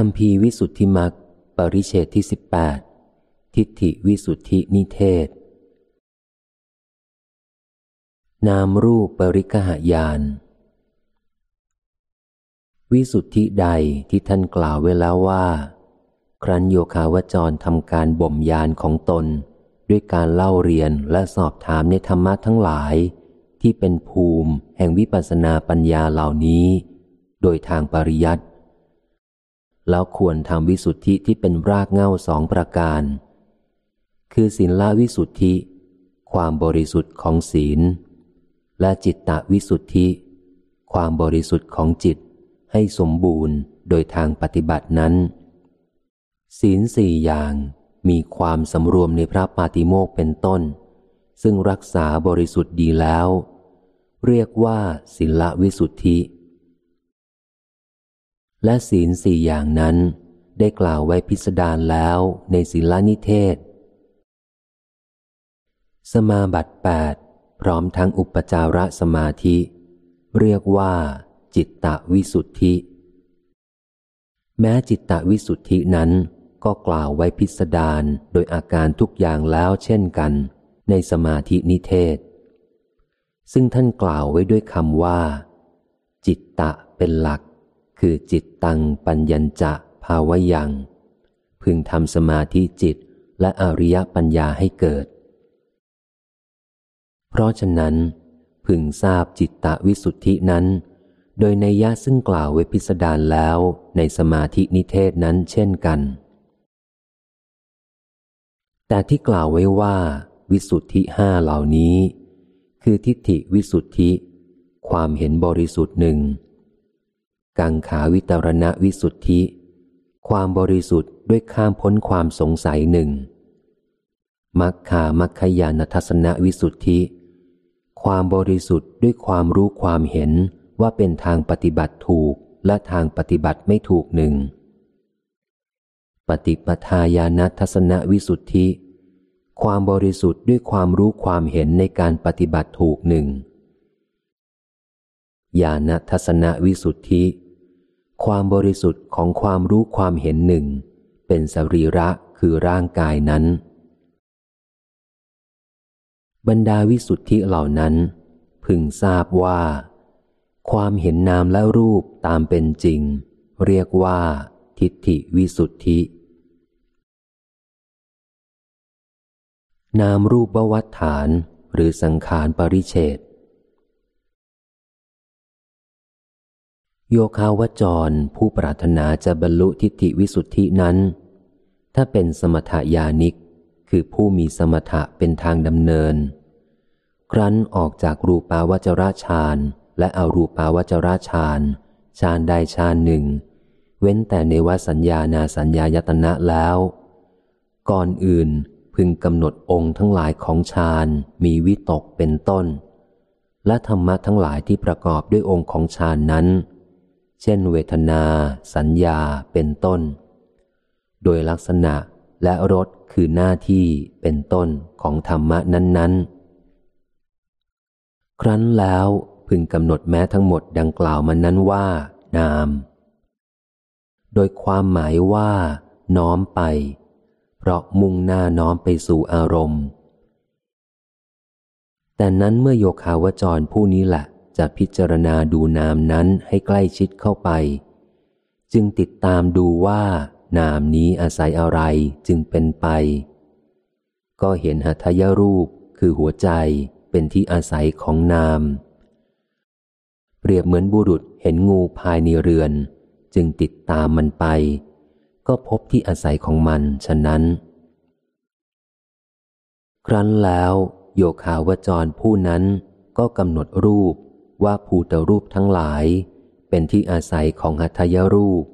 คำพีวิสุทธิมักปริเชตที่สิบแปดทิฏฐิวิสุทธินิเทศ นามรูปปริกหายาน วิสุทธิใดที่ท่านกล่าวไว้แล้วว่า ครั้นโยคาวจรทำการบ่มยานของตน ด้วยการเล่าเรียนและสอบถามในธรรมะทั้งหลาย ที่เป็นภูมิแห่งวิปัสสนาปัญญาเหล่านี้ โดยทางปริยัติ แล้วควรทำวิสุทธิที่เป็นรากเง้าสองประการ คือศีลวิสุทธิ ความบริสุทธิ์ของศีล และจิตตวิสุทธิ ความบริสุทธิ์ของจิตให้สมบูรณ์โดยทางปฏิบัตินั้น ศีลสี่อย่างมีความสำรวมในพระปาติโมกเป็นต้น ซึ่งรักษาบริสุทธิ์ดีแล้ว เรียกว่าศีลวิสุทธิ และศีลสี่อย่างนั้น ได้กล่าวไว้พิสดารแล้วในศีลนิเทศ สมาบัติแปดพร้อมทั้งอุปจาระสมาธิ เรียกว่า จิตตวิสุทธิ แม้จิตตวิสุทธินั้นก็กล่าวไว้พิสดารโดยอาการทุกอย่างแล้วเช่นกัน ในสมาธินิเทศ ซึ่งท่านกล่าวไว้ด้วยคำว่า จิตตะเป็นหลัก คือจิตตังปัญญจะภาวยัง พึงทำสมาธิจิตและอริยปัญญาให้เกิด เพราะฉะนั้น พึงทราบจิตตวิสุทธินั้น โดยในยะซึ่งกล่าวไว้พิสดารแล้วในสมาธินิเทศนั้นเช่นกัน แต่ที่กล่าวไว้ว่า วิสุทธิห้าเหล่านี้ คือทิฏฐิวิสุทธิ ความเห็นบริสุทธิ์หนึ่ง กังขาวิตรณวิสุทธิ ความบริสุทธิ์ด้วยข้ามพ้นความสงสัยหนึ่ง มัคคามัคคยานทัศนวิสุทธิ ความบริสุทธิ์ด้วยความรู้ความเห็นว่าเป็นทางปฏิบัติถูกและทางปฏิบัติไม่ถูกหนึ่ง ปฏิปทาญาณทัศนวิสุทธิ ความบริสุทธิ์ด้วยความรู้ความเห็นในการปฏิบัติถูกหนึ่งญาณทัศนวิสุทธิ ความบริสุทธิ์ของความรู้ความเห็นหนึ่ง เป็นสรีระคือร่างกายนั้น บรรดาวิสุทธิเหล่านั้น พึงทราบว่า ความเห็นนามและรูปตามเป็นจริง เรียกว่า ทิฏฐิวิสุทธิ นามรูปวัฏฐานหรือสังขารปริเฉด โยคาวจรผู้ปรารถนาจะบรรลุทิฏฐิวิสุทธินั้น ถ้าเป็นสมถยานิก คือผู้มีสมถะเป็นทางดำเนิน ครั้นออกจากรูปาวจราชานและเอารูปาวจราชานชานใดชานหนึ่ง เว้นแต่ในวสัญญานาสัญญายตนะแล้ว ก่อนอื่นพึงกำหนดองค์ทั้งหลายของฌานมีวิตกเป็นต้น และธรรมะทั้งหลายที่ประกอบด้วยองค์ของฌานนั้น เช่นเวทนา สัญญาเป็นต้น โดยลักษณะและรสคือหน้าที่เป็นต้นของธรรมะนั้น ๆ ครั้นแล้วพึงกำหนดแม้ทั้งหมดดังกล่าวมานั้นว่า นาม โดยความหมายว่า น้อมไป เพราะมุ่งหน้าน้อมไปสู่อารมณ์ แต่นั้นเมื่อโยคาวจรผู้นี้แหละ จะพิจารณาดูนามนั้นให้ใกล้ชิดเข้าไป จึงติดตามดูว่า นามนี้อาศัยอะไรจึงเป็นไป ก็เห็นหัตถยรูปคือหัวใจเป็นที่อาศัยของนาม เปรียบเหมือนบุรุษเห็นงูภายในเรือน จึงติดตามมันไป ก็พบที่อาศัยของมันฉะนั้น ครั้นแล้ว โยคาวจรผู้นั้นก็กำหนดรูป ว่าภูตรูปทั้งหลาย เป็นที่อาศัยของหัตถยรูป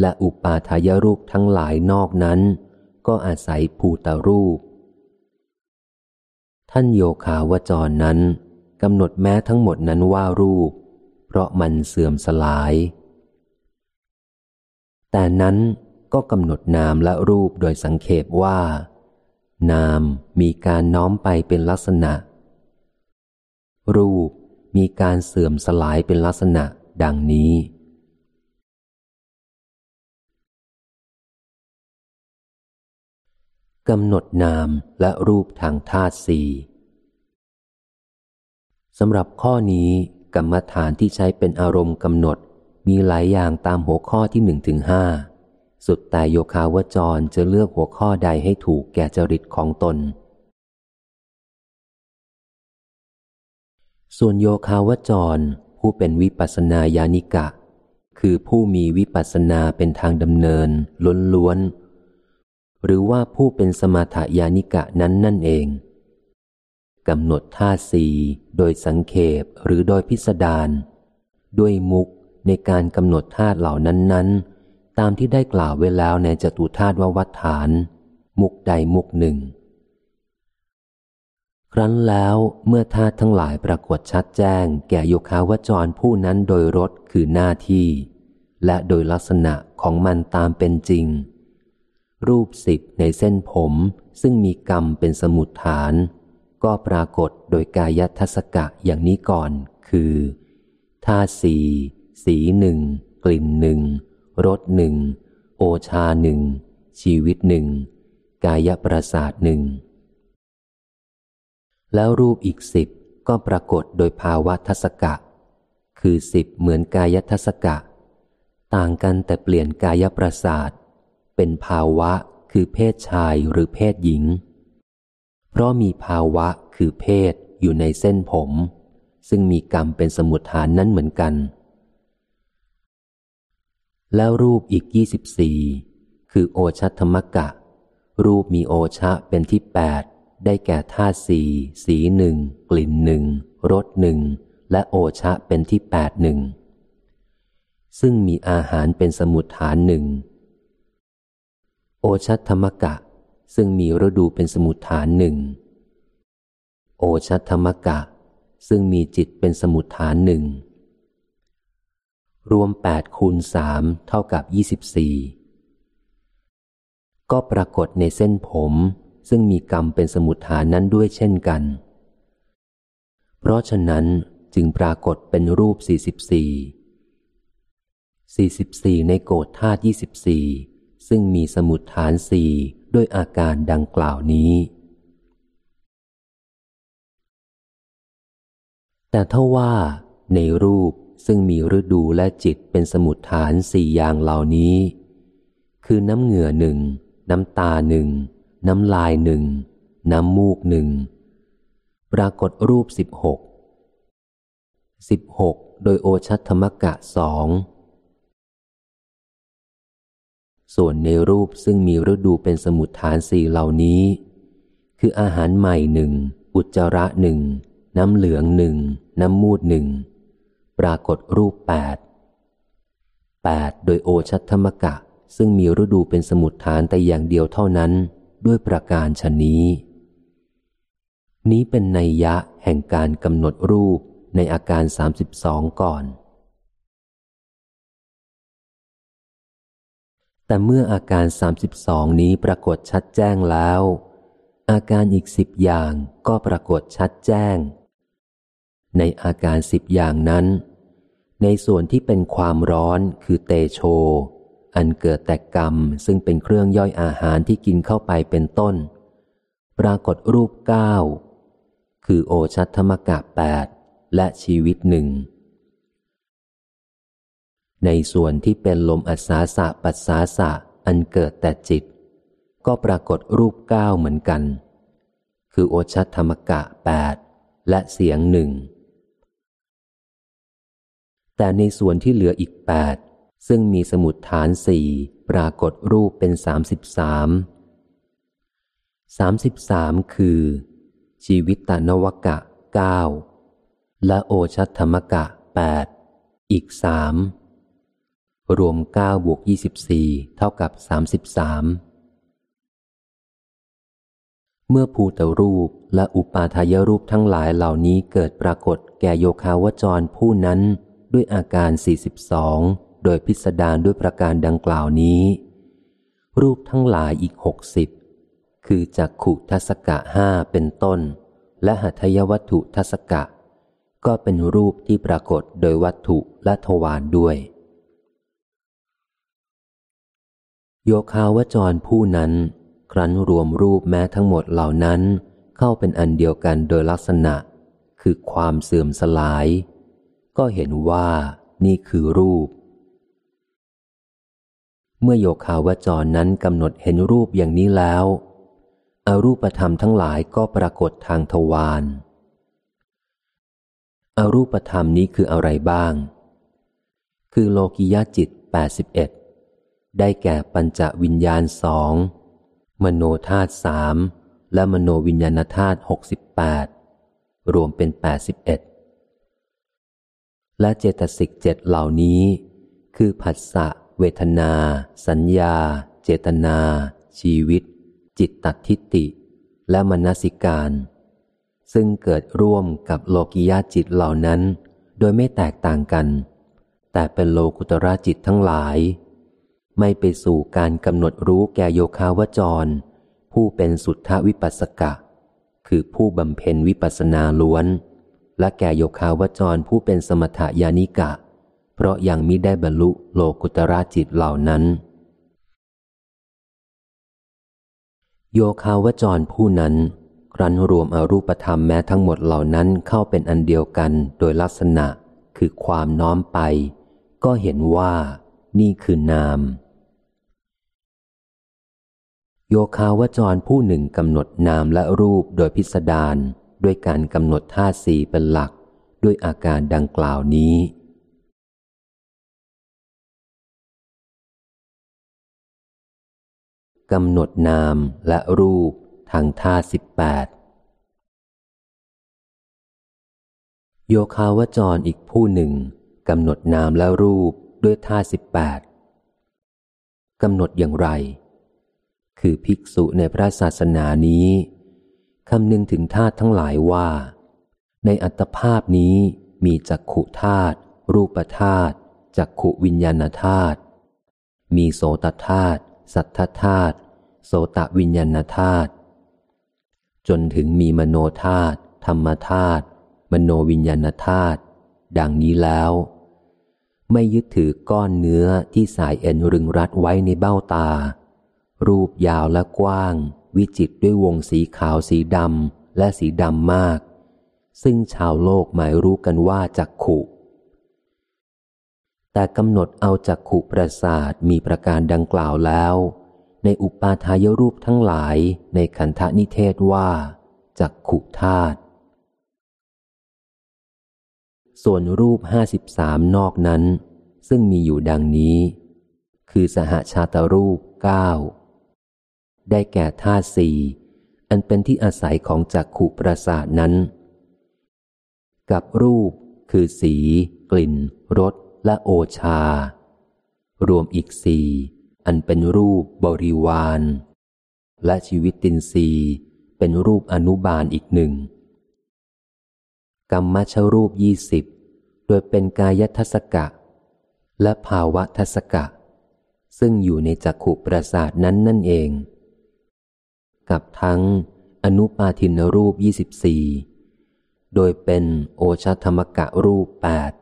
และอุปาทายรูปทั้งหลายนอกนั้น ก็อาศัยภูตรูป ท่านโยคาวจรนั้นกำหนดแม้ทั้งหมดนั้นว่ารูป เพราะมันเสื่อมสลาย แต่นั้นก็กำหนดนามและรูปโดยสังเขปว่า นามมีการน้อมไปเป็นลักษณะ รูป มีการเสื่อมสลายเป็นลักษณะดังนี้ กำหนดนามและรูปทางธาตุสี่สำหรับข้อนี้กรรมฐานที่ใช้เป็นอารมณ์กำหนดมีหลายอย่างตามหัวข้อที่หนึ่งถึงห้าสุดแต่โยคาวจรจะเลือกหัวข้อใดให้ถูกแก่จริตของตน ส่วนโยคาวจร ผู้เป็นวิปัสนาญาณิกะ คือผู้มีวิปัสนาเป็นทางดำเนิน ล้นล้วน หรือว่าผู้เป็นสมาถญาณิกะนั้นนั่นเองกำหนดท่าสีโดยสังเขปหรือโดยพิสดารด้วยมุกในการกำหนดธาตุเหล่านั้น ๆ ตามที่ได้กล่าวไว้แล้วในจตุธาตุววัฏฐาน มุกใดมุกหนึ่ง ครั้นแล้วเมื่อธาตุทั้งหลายปรากฏชัดแจ้ง แก่โยคาวจรผู้นั้นโดยรถคือหน้าที่ และโดยลักษณะของมันตามเป็นจริง รูปสิบในเส้นผมซึ่งมีกรรมเป็นสมุดฐาน ก็ปรากฏโดยกายทัศกะอย่างนี้ก่อน คือท่าสีสีหนึ่งกลิ่นหนึ่งรสหนึ่งโอชาหนึ่งชีวิตหนึ่งกายประสาทหนึ่ง แล้วรูปอีกสิบก็ปรากฏโดยภาวะทัศกะ คือสิบเหมือนกายทัศกะ ต่างกันแต่เปลี่ยนกายประสาท เป็นภาวะคือเพศชายหรือเพศหญิง เพราะมีภาวะคือเพศอยู่ในเส้นผม ซึ่งมีกรรมเป็นสมุดฐานนั้นเหมือนกัน แล้วรูปอีกยี่สิบสี่คือโอชัธรรมกะ รูปมีโอชะเป็นที่แปด ได้แก่ธาตุสี่สีหนึ่งกลิ่นหนึ่งรสหนึ่งและโอชะเป็นที่แปดหนึ่งซึ่งมีอาหารเป็นสมุดฐานหนึ่งโอชัธรรมกะ ซึ่งมีฤดูเป็นสมุดฐานหนึ่งโอชัธรรมกะ ซึ่งมีจิตเป็นสมุดฐานหนึ่งรวมแปดคูณสามเท่ากับยี่สิบสี่ก็ปรากฏในเส้นผม ซึ่งมีกรรมเป็นสมุดฐานนั้นด้วยเช่นกัน เพราะฉะนั้นจึงปรากฏเป็นรูปสี่สิบสี่สี่สิบสี่ในโกฏธาตุยี่สิบสี่ซึ่งมีสมุดฐานสี่ด้วยอาการดังกล่าวนี้ แต่ถ้าว่าในรูปซึ่งมีฤดูและจิตเป็นสมุดฐานสี่อย่างเหล่านี้ คือน้ำเหงื่อหนึ่ง น้ำตาหนึ่ง น้ำลายหนึ่ง น้ำมูกหนึ่ง ปรากฏรูปสิบหก สิบหกโดยโอชัตธรรมกะสอง ส่วนในรูปซึ่งมีฤดูเป็นสมุดฐานสี่เหล่านี้ คืออาหารใหม่หนึ่ง อุจจาระหนึ่ง น้ำเหลืองหนึ่ง น้ำมูดหนึ่ง ปรากฏรูปแปดแปดโดยโอชัตธรรมกะซึ่งมีฤดูเป็นสมุดฐานแต่อย่างเดียวเท่านั้น ด้วยประการชนนี้ นี้เป็นนัยยะแห่งการกำหนดรูปในอาการสามสิบสองก่อน แต่เมื่ออาการสามสิบสองนี้ปรากฏชัดแจ้งแล้ว อาการอีกสิบอย่างก็ปรากฏชัดแจ้ง ในอาการสิบอย่างนั้น ในส่วนที่เป็นความร้อนคือเตโช อันเกิดแต่กรรมซึ่งเป็นเครื่องย่อยอาหารที่กินเข้าไปเป็นต้น ปรากฏรูปเก้าคือโอชัตธรรมกะแปดและชีวิตหนึ่ง ในส่วนที่เป็นลมอัศาสะปัสสาสะอันเกิดแต่จิต ก็ปรากฏรูปเก้าเหมือนกัน คือโอชัตธรรมกะแปดและเสียงหนึ่งแต่ในส่วนที่เหลืออีกแปด ซึ่งมีสมุดฐานสี่ปรากฏรูปเป็นสามสิบสามสามสิบสามคือ ชีวิตตานวกะเก้าและโอชัตธรรมกะแปดอีกสามรวมเก้าบวกยี่สิบสี่เท่ากับสามสิบสามเมื่อภูตรูปและอุปาทายรูปทั้งหลายเหล่านี้เกิดปรากฏแก่โยคาวจรผู้นั้นด้วยอาการ42 โดยพิสดารด้วยประการดังกล่าวนี้ รูปทั้งหลายอีกหกสิบคือจักขุทัศกะห้าเป็นต้น และหัตยวัตถุทัศกะ ก็เป็นรูปที่ปรากฏโดยวัตถุและทวารด้วย โยคาวจรผู้นั้น ครั้นรวมรูปแม้ทั้งหมดเหล่านั้น เข้าเป็นอันเดียวกันโดยลักษณะ คือความเสื่อมสลาย ก็เห็นว่านี่คือรูป เมื่อโยคาวจรนั้นกำหนดเห็นรูปอย่างนี้แล้วอรูปธรรมทั้งหลายก็ปรากฏทางทวารอรูปธรรมนี้คืออะไรบ้าง คือโลกิยาจิต 81 ได้แก่ปัญจวิญญาณสองมโนธาตุสามและมโนวิญญาณธาตุหกสิบแปดรวมเป็นแปดสิบเอ็ดและเจตสิกเจ็ดเหล่านี้ คือผัสสะ เวทนา สัญญา เจตนา ชีวิต จิตตทิฏฐิ และมนสิการ ซึ่งเกิดร่วมกับโลกิยาจิตเหล่านั้น โดยไม่แตกต่างกัน แต่เป็นโลกุตระจิตทั้งหลาย ไม่ไปสู่การกำหนดรู้แก่โยคาวจร ผู้เป็นสุทธวิปัสสกะ คือผู้บำเพ็ญวิปัสนาล้วน และแก่โยคาวจรผู้เป็นสมถยานิกะ เพราะยังมิได้บรรลุโลกุตระจิตเหล่านั้น โยคาวจรผู้นั้น ครั้นรวมอรูปธรรมแม้ทั้งหมดเหล่านั้นเข้าเป็นอันเดียวกันโดยลักษณะคือความน้อมไป ก็เห็นว่านี่คือนาม โยคาวจรผู้หนึ่งกำหนดนามและรูปโดยพิสดารด้วยการกำหนดธาสี่เป็นหลัก ด้วยอาการดังกล่าวนี้ กำหนดนามและรูปทางท่าสิบแปดโยคาวจรอีกผู้หนึ่งกำหนดนามและรูปด้วยท่าสิบแปดกำหนดอย่างไร คือภิกษุในพระศาสนานี้คำนึงถึงธาตุทั้งหลายว่า ในอัตภาพนี้มีจักขุธาตุรูปธาตุจักขุวิญญาณธาตุมีโสตธาตุสัทธธาตุ โสตวิญญาณธาตุจนถึงมีมโนธาตุธรรมธาตุมโนวิญญาณธาตุดังนี้แล้ว ไม่ยึดถือก้อนเนื้อที่สายเอ็นรึงรัดไว้ในเบ้าตา รูปยาวและกว้าง วิจิตด้วยวงสีขาวสีดำและสีดำมาก ซึ่งชาวโลกหมายรู้กันว่าจักขุ แต่กำหนดเอาจักขุประสาทมีประการดังกล่าวแล้ว ในอุปาทายรูปทั้งหลายในขันธนิเทศว่าจักขุธาตุส่วนรูปห้าสิบสามนอกนั้น ซึ่งมีอยู่ดังนี้ คือสหชาตรูปเก้าได้แก่ธาตุสี่อันเป็นที่อาศัยของจักขุประสาทนั้น กับรูปคือสี กลิ่นรสและโอชา รวมอีกสี่ อันเป็นรูปบริวาร และชีวิตตินรีเป็นรูปอนุบาลอีกหนึ่ง กรรมชรูปยี่สิบโดยเป็นกายทัศกะ และภาวะทัศกะ ซึ่งอยู่ในจักขุประสาทนั้นนั่นเอง กับทั้งอนุปาทินรูปยี่สิบสี่โดยเป็นโอชธรรมกะรูปแปด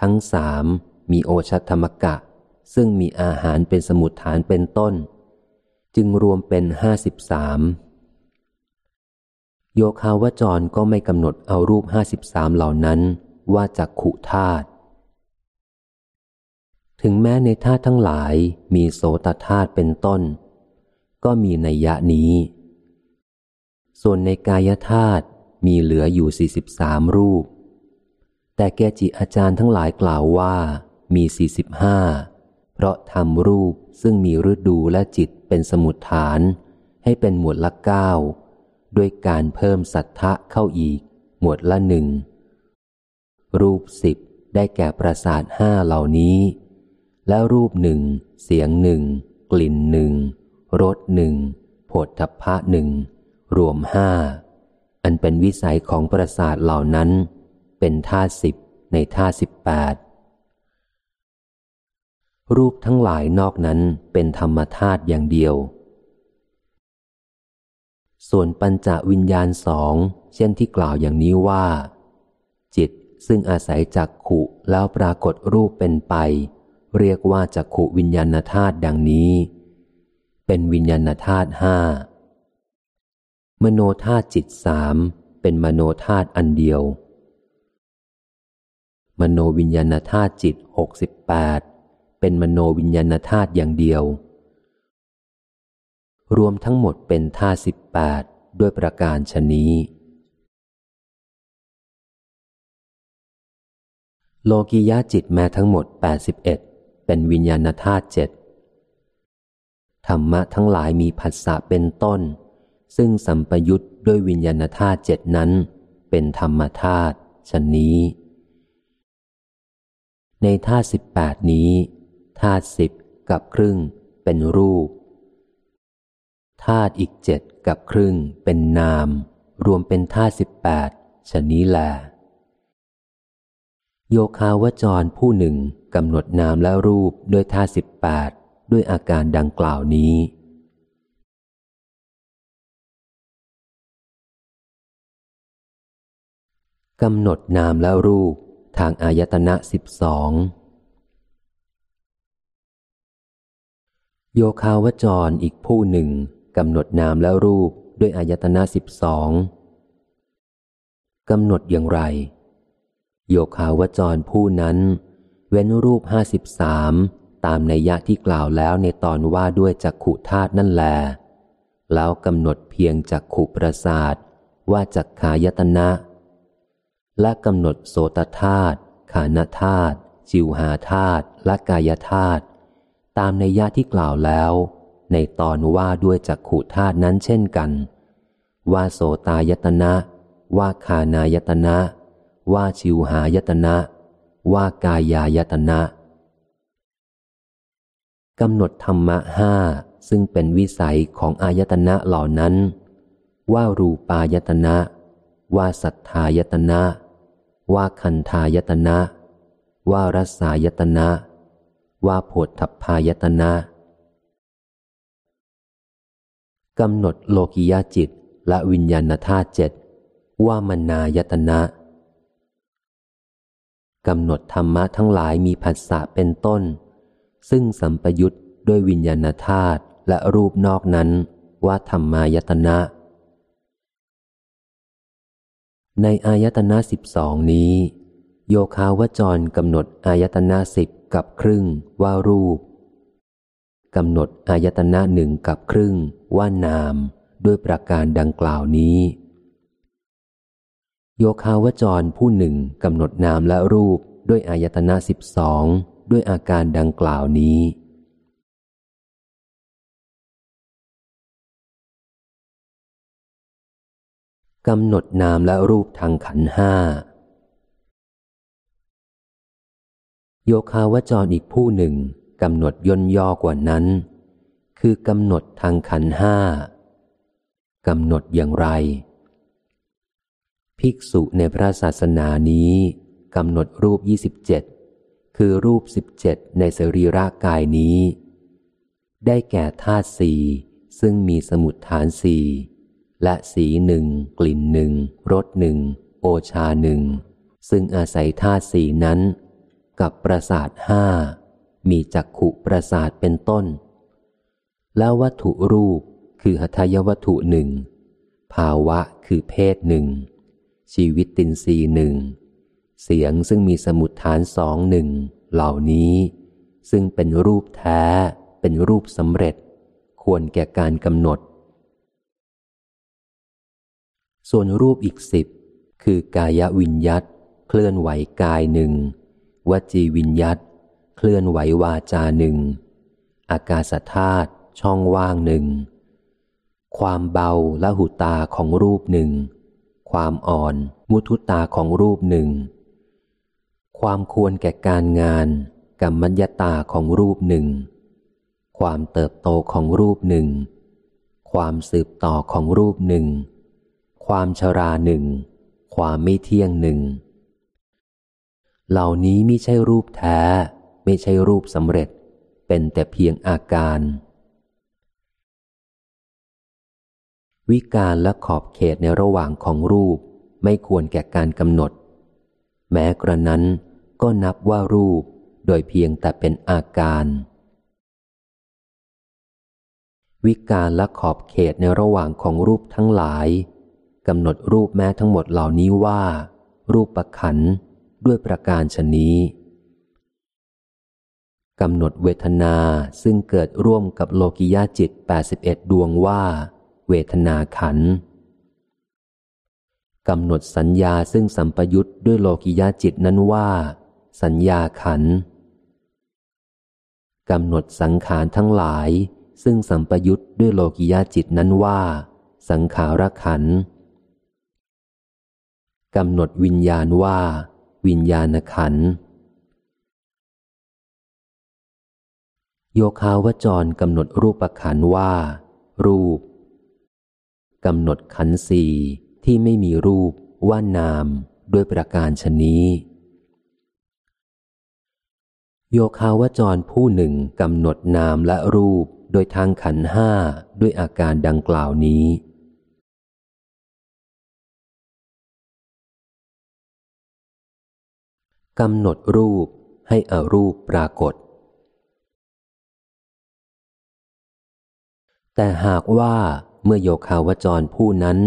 ทั้งสามมีโอชธรรมกะ ซึ่งมีอาหารเป็นสมุดฐานเป็นต้น จึงรวมเป็นห้าสิบสามโยคาวจรก็ไม่กำหนดเอารูปห้าสิบสามเหล่านั้นว่าจากขุธาตุถึงแม้ในธาตุทั้งหลายมีโสตธาตุเป็นต้น ก็มีในยะนี้ ส่วนในกายธาตุมีเหลืออยู่สี่สิบสามรูป แต่แกจิอาจารย์ทั้งหลายกล่าวว่ามีสี่สิบห้า เพราะทำรูปซึ่งมีฤดูและจิตเป็นสมุดฐาน ให้เป็นหมวดละเก้าด้วยการเพิ่มสัทธะเข้าอีก หมวดละหนึ่งรูปสิบได้แก่ประสาทห้าเหล่านี้ และรูปหนึ่งเสียงหนึ่งกลิ่นหนึ่งรสหนึ่งผดทัพพะหนึ่งรวมห้าอันเป็นวิสัยของประสาทเหล่านั้น เป็นท่าสิบในท่าสิบแปด รูปทั้งหลายนอกนั้นเป็นธรรมธาตุอย่างเดียว ส่วนปัญจวิญญาณสอง เช่นที่กล่าวอย่างนี้ว่า จิตซึ่งอาศัยจักขุแล้วปรากฏรูปเป็นไป เรียกว่าจักขุวิญญาณธาตุดังนี้ เป็นวิญญาณธาตุห้ามโนธาตุจิตสามเป็นมโนธาตุอันเดียว มโนวิญญาณธาตุจิตหกสิบแปด เป็นมโนวิญญาณธาตุอย่างเดียว รวมทั้งหมดเป็นธาตุสิบแปดด้วยประการชนี้ โลกิยะจิตแม้ทั้งหมดแปดสิบเอ็ดเป็นวิญญาณธาตุเจ็ดธรรมะทั้งหลายมีผัสสะเป็นต้น ซึ่งสัมปยุตด้วยวิญญาณธาตุเจ็ดนั้น เป็นธรรมธาตุชนนี้ ในธาตุสิบแปดนี้ ธาตุสิบกับครึ่งเป็นรูปธาตุอีกเจ็ดกับครึ่งเป็นนาม รวมเป็นธาตุสิบแปดชนี้แหละโยคาวจรผู้หนึ่งกำหนดนามและรูปด้วยท่าสิบแปดด้วยอาการดังกล่าวนี้ กำหนดนามและรูปทางอายตนะสิบสอง โยคาวจรอีกผู้หนึ่งกำหนดนามและรูปด้วยอายตนะสิบสองกำหนดอย่างไร โยคาวจรผู้นั้น เว้นรูปห้าสิบสามตามในยะที่กล่าวแล้วในตอนว่าด้วยจักขุธาตุนั่นแล แล้วกำหนดเพียงจักขุประสาทว่าจักขายตนะ และกำหนดโสตธาตุขานธาตุจิวหาธาตุและกายธาตุ ตามในยะที่กล่าวแล้ว ในตอนว่าด้วยจักขุธาตุนั้นเช่นกัน ว่าโสตายตนะ ว่าคานายตนะ ว่าชิวหายตนะ ว่ากายายตนะกำหนดธรรมะห้าซึ่งเป็นวิสัยของอายตนะเหล่านั้น ว่ารูปายตนะ ว่าสัทธายตนะ ว่าคันธายตนะ ว่ารสายตนะ ว่าโผฏฐพายตนะกำหนดโลกิยาจิตและวิญญาณธาตุเจ็ดว่ามนายตนะกำหนดธรรมะทั้งหลายมีผัสสะเป็นต้น ซึ่งสัมปยุตด้วยวิญญาณธาตุและรูปนอกนั้นว่าธรรมายตนะ ในอายตนะสิบสองนี้ โยคาวจรกำหนดอายตนะสิบ กับครึ่งว่ารูปกำหนดอายตนะหนึ่งกับครึ่งว่านาม ด้วยประการดังกล่าวนี้ โยคาวจรผู้หนึ่งกำหนดนามและรูปด้วยอายตนะสิบสองด้วยอาการดังกล่าวนี้ กำหนดนามและรูปทางขันห้า โยคาวจรอีกผู้หนึ่งกำหนดย่นย่อกว่านั้น คือกำหนดทางขันห้ากำหนดอย่างไร ภิกษุในพระศาสนานี้กำหนดรูปยี่สิบเจ็ดคือรูปสิบเจ็ดในสรีระกายนี้ ได้แก่ธาตุสี่ซึ่งมีสมุดฐานสี่และสีหนึ่งกลิ่นหนึ่งรสหนึ่งโอชาหนึ่งซึ่งอาศัยธาตุสี่นั้น กับประสาทห้ามีจักขุประสาทเป็นต้น แล้ววัตถุรูปคือหทายวัตถุหนึ่งภาวะคือเพศหนึ่งชีวิตตินรีหนึ่งเสียงซึ่งมีสมุดฐานสองหนึ่งเหล่านี้ ซึ่งเป็นรูปแท้เป็นรูปสำเร็จ ควรแก่การกำหนด ส่วนรูปอีกสิบคือกายวิญยัตเคลื่อนไหวกายหนึ่ง วจีวิญยัตเคลื่อนไหววาจาหนึ่ง อากาศธาตุช่องว่างหนึ่ง ความเบาและหุตาของรูปหนึ่ง ความอ่อนมุทุตาของรูปหนึ่ง ความควรแก่การงานกรรมัญญตาของรูปหนึ่ง ความเติบโตของรูปหนึ่ง ความสืบต่อของรูปหนึ่ง ความชราหนึ่ง ความไม่เที่ยงหนึ่ง เหล่านี้ไม่ใช่รูปแท้ ไม่ใช่รูปสำเร็จ เป็นแต่เพียงอาการ วิการและขอบเขตในระหว่างของรูปไม่ควรแก่การกำหนด แม้กระนั้นก็นับว่ารูปโดยเพียงแต่เป็นอาการ วิการและขอบเขตในระหว่างของรูปทั้งหลายกำหนดรูปแม้ทั้งหมดเหล่านี้ว่า รูปประขัน ด้วยประการชนนี้กำหนดเวทนาซึ่งเกิดร่วมกับโลกิยาจิต 81 ดวงว่า เวทนาขันกำหนดสัญญาซึ่งสัมปยุตด้วยโลกิยาจิตนั้นว่า สัญญาขันกำหนดสังขารทั้งหลาย ซึ่งสัมปยุตด้วยโลกิยาจิตนั้นว่า สังขารขันกำหนดวิญญาณว่า วิญญาณขันโยคาวจรกำหนดรูปขันว่า รูปกำหนดขันสี่ที่ไม่มีรูปว่านามด้วยประการชนี้ โยคาวจรผู้หนึ่งกำหนดนามและรูปโดยทางขันห้าด้วยอาการดังกล่าวนี้ กำหนดรูปให้อรูปปรากฏ แต่หากว่าเมื่อโยคาวจรผู้นั้น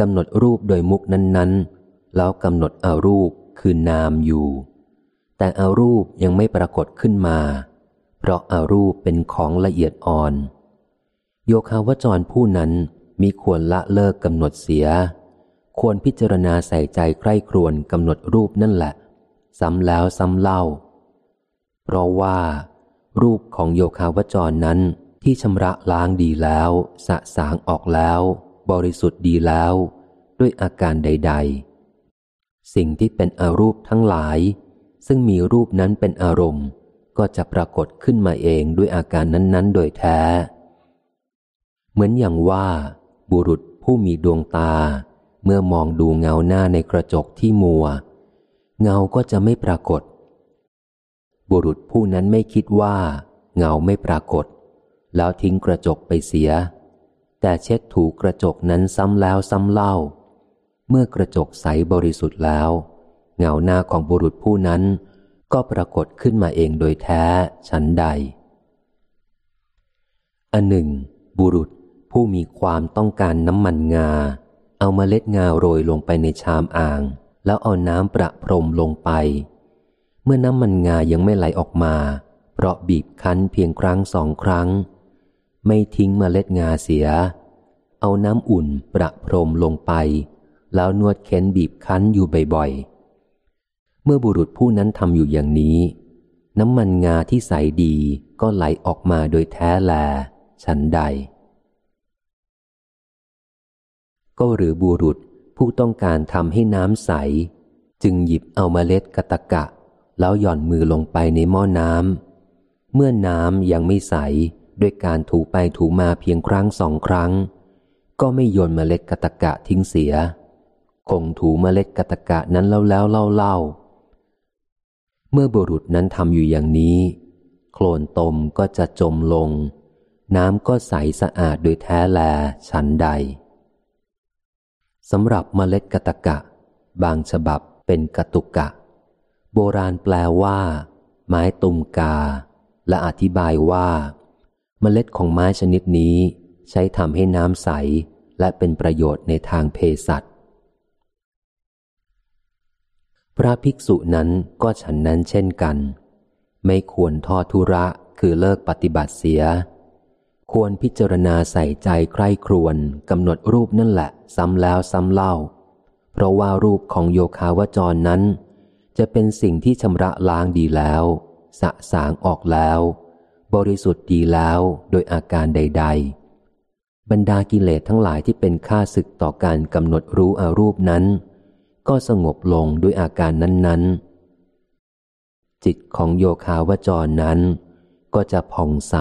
กำหนดรูปโดยมุกนั้น ๆ แล้วกำหนดอารูปคือนามอยู่ แต่อารูปยังไม่ปรากฏขึ้นมา เพราะอารูปเป็นของละเอียดอ่อน โยคาวจรผู้นั้นมีควรละเลิกกำหนดเสีย ควรพิจารณาใส่ใจใคร่ครวญกำหนดรูปนั่นแหละ ซ้ำแล้วซ้ำเล่า เพราะว่า รูปของโยคาวจรนั้นที่ชำระล้างดีแล้ว สะสางออกแล้ว บริสุทธิ์ดีแล้ว ด้วยอาการใด ๆ สิ่งที่เป็นอรูปทั้งหลาย ซึ่งมีรูปนั้นเป็นอารมณ์ ก็จะปรากฏขึ้นมาเองด้วยอาการนั้น ๆ โดยแท้ เหมือนอย่างว่า บุรุษผู้มีดวงตา เมื่อมองดูเงาหน้าในกระจกที่มัว เงาก็จะไม่ปรากฏ บุรุษผู้นั้นไม่คิดว่า เงาไม่ปรากฏ แล้วทิ้งกระจกไปเสีย แต่เช็ดถูกระจกนั้นซ้ำแล้วซ้ำเล่า เมื่อกระจกใสบริสุทธิ์แล้ว เงาหน้าของบุรุษผู้นั้น ก็ปรากฏขึ้นมาเองโดยแท้ชั้นใด อันหนึ่ง บุรุษผู้มีความต้องการน้ำมันงา เอามาเล็ดงาโรยลงไปในชามอ่าง แล้วเอาน้ำประพรมลงไป เมื่อน้ำมันงายังไม่ไหลออกมา เพราะบีบคั้นเพียงครั้งสองครั้ง ไม่ทิ้งมเมล็ดงาเสีย เอาน้ำอุ่นประพรมลงไป แล้วนวดเค้นบีบคั้นอยู่บ่อยๆ เมื่อบุรุษผู้นั้นทำอยู่อย่างนี้ น้ำมันงาที่ใสดีก็ไหลออกมาโดยแท้แล ฉันใด ก็หรือบุรุษ ผู้ต้องการทำให้น้ำใส จึงหยิบเอาเมล็ดกะตะกะ แล้วหย่อนมือลงไปในหม้อน้ำ เมื่อน้ำยังไม่ใสด้วยการถูไปถูมาเพียงครั้งสองครั้ง ก็ไม่โยนเมล็ดกะตะกะทิ้งเสีย คงถูเมล็ดกะตะกะนั้นแล้วแล้วเล่าเล่าเมื่อบุรุษนั้นทำอยู่อย่างนี้ โคลนตมก็จะจมลง น้ำก็ใสสะอาดโดยแท้แลฉันใด สำหรับเมล็ดกะตะกะ บางฉบับเป็นกะตุกะ โบราณแปลว่า ไม้ตุมกา และอธิบายว่า เมล็ดของไม้ชนิดนี้ ใช้ทำให้น้ำใสและเป็นประโยชน์ในทางเภสัชพระภิกษุนั้นก็ฉันนั้นเช่นกัน ไม่ควรทอทุระคือเลิกปฏิบัติเสีย ควรพิจารณาใส่ใจใคร่ครวนกำหนดรูปนั่นแหละ ซ้ำแล้วซ้ำเล่า เพราะว่ารูปของโยคาวจรนั้น จะเป็นสิ่งที่ชำระล้างดีแล้ว สะสางออกแล้ว บริสุทธิ์ดีแล้วโดยอาการใด ๆ บรรดากิเลสทั้งหลายที่เป็นค่าศึกต่อการกำหนดรู้อารูปนั้น ก็สงบลงด้วยอาการนั้น ๆ จิตของโยคาวจรนั้น ก็จะผ่องใส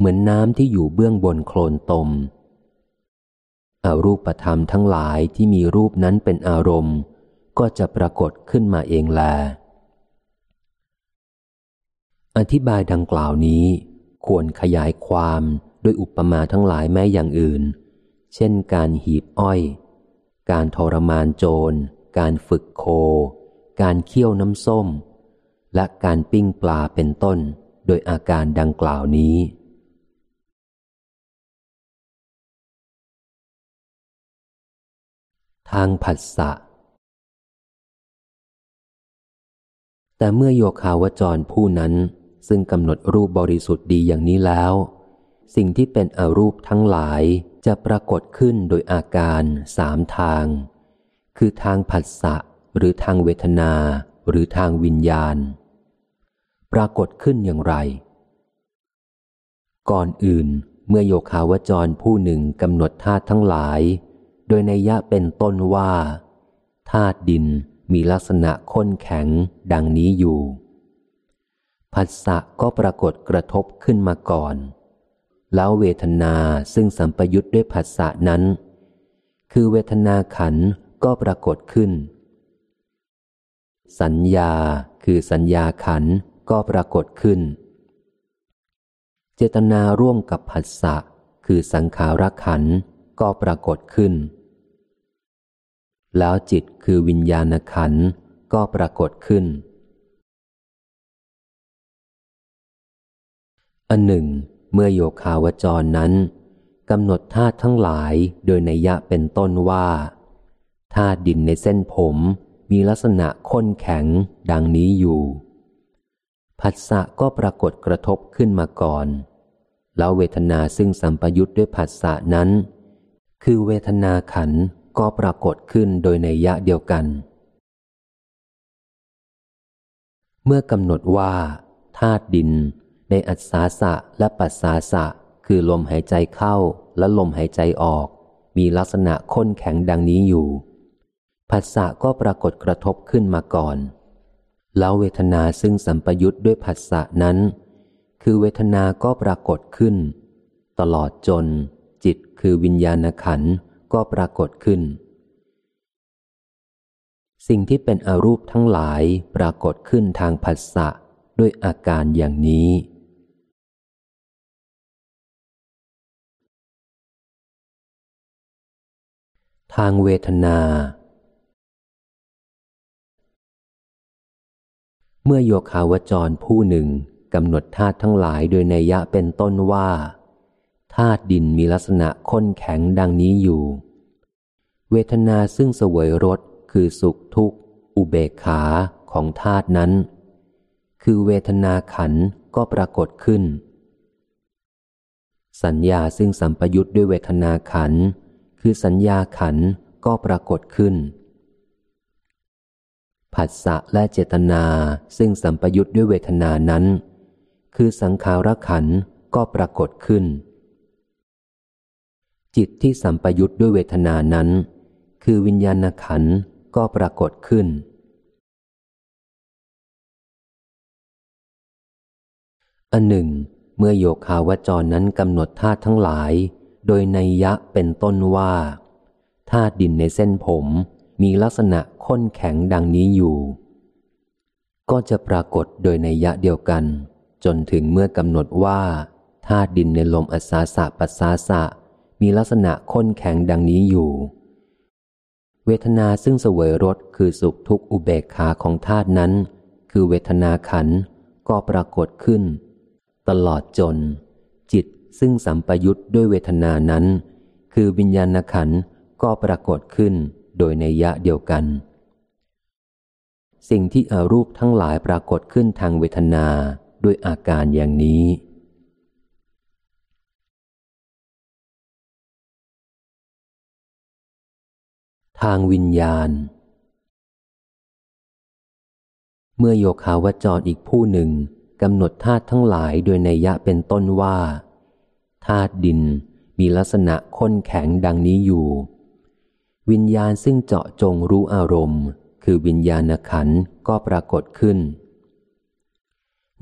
เหมือนน้ำที่อยู่เบื้องบนโคลนตมอารูปธรรมทั้งหลายที่มีรูปนั้นเป็นอารมณ์ ก็จะปรากฏขึ้นมาเองแล อธิบายดังกล่าวนี้ ควรขยายความด้วยอุปมาทั้งหลายแม้อย่างอื่น เช่นการหีบอ้อย การทรมานโจร การฝึกโค การเคี่ยวน้ำส้ม และการปิ้งปลาเป็นต้น โดยอาการดังกล่าวนี้ ทางผัสสะ แต่เมื่อโยคาวจรผู้นั้นซึ่งกำหนดรูปบริสุทธิ์ดีอย่างนี้แล้ว สิ่งที่เป็นอรูปทั้งหลายจะปรากฏขึ้นโดยอาการสามทาง คือทางผัสสะหรือทางเวทนาหรือทางวิญญาณ ปรากฏขึ้นอย่างไร ก่อนอื่นเมื่อโยคาวจรผู้หนึ่งกำหนดธาตุทั้งหลาย โดยในยะเป็นต้นว่าธาตุดินมีลักษณะข้นแข็งดังนี้อยู่ผัสสะก็ปรากฏกระทบขึ้นมาก่อน แล้วเวทนาซึ่งสัมปยุทธ์ด้วยผัสสะนั้น คือเวทนาขันก็ปรากฏขึ้น สัญญาคือสัญญาขันก็ปรากฏขึ้น เจตนาร่วมกับผัสสะคือสังขารขันก็ปรากฏขึ้น แล้วจิตคือวิญญาณขันก็ปรากฏขึ้น อันหนึ่ง เมื่อโยคาวจรนั้นกำหนดธาตุทั้งหลายโดยในยะเป็นต้นว่าธาตุดินในเส้นผมมีลักษณะข้นแข็งดังนี้อยู่ผัสสะก็ปรากฏกระทบขึ้นมาก่อน แล้วเวทนาซึ่งสัมปยุทธ์ด้วยผัสสะนั้น คือเวทนาขัน ก็ปรากฏขึ้นโดยในยะเดียวกัน เมื่อกำหนดว่าธาตุดิน ในอัศาสะและปัสสาสะคือลมหายใจเข้าและลมหายใจออก มีลักษณะข้นแข็งดังนี้อยู่ผัสสะก็ปรากฏกระทบขึ้นมาก่อน แล้วเวทนาซึ่งสัมปยุทธ์ด้วยผัสสะนั้น คือเวทนาก็ปรากฏขึ้น ตลอดจน จิตคือวิญญาณขันธ ก็ปรากฏขึ้น สิ่งที่เป็นอรูปทั้งหลายปรากฏขึ้นทางผัสสะด้วยอาการอย่างนี้ ทางเวทนา เมื่อโยคาวจรผู้หนึ่งกำหนดธาตุทั้งหลายโดยในยะเป็นต้นว่า ธาตุดินมีลักษณะข้นแข็งดังนี้อยู่ เวทนาซึ่งสวยรสคือสุขทุกข์ อุเบกขาของธาตุนั้น คือเวทนาขันก็ปรากฏขึ้น สัญญาซึ่งสัมปยุทธ์ด้วยเวทนาขัน คือสัญญาขันก็ปรากฏขึ้น ผัสสะและเจตนาซึ่งสัมปยุทธ์ด้วยเวทนานั้น คือสังขารขันก็ปรากฏขึ้น จิตที่สัมปยุทธ์ด้วยเวทนานั้น คือวิญญาณขันก็ปรากฏขึ้น อันหนึ่ง เมื่อโยคาวจรนั้นกำหนดธาตุทั้งหลาย โดยในยะเป็นต้นว่าธาตุดินในเส้นผมมีลักษณะข้นแข็งดังนี้อยู่ ก็จะปรากฏโดยในยะเดียวกัน จนถึงเมื่อกำหนดว่าธาตุดินในลมอสาสะปัสสาสะ มีลักษณะข้นแข็งดังนี้อยู่ เวทนาซึ่งเสวยรสคือสุขทุกอุเบกขาของธาตุนั้น คือเวทนาขันก็ปรากฏขึ้น ตลอดจน จิตซึ่งสัมปยุทธ์ด้วยเวทนานั้น คือวิญญาณขันก็ปรากฏขึ้นโดยในยะเดียวกัน สิ่งที่อรูปทั้งหลายปรากฏขึ้นทางเวทนาด้วยอาการอย่างนี้ ทางวิญญาณ เมื่อโยคาวจรอีกผู้หนึ่งกำหนดธาตุทั้งหลายโดยในยะเป็นต้นว่าธาตุดินมีลักษณะข้นแข็งดังนี้อยู่ วิญญาณซึ่งเจาะจงรู้อารมณ์ คือวิญญาณขันก็ปรากฏขึ้น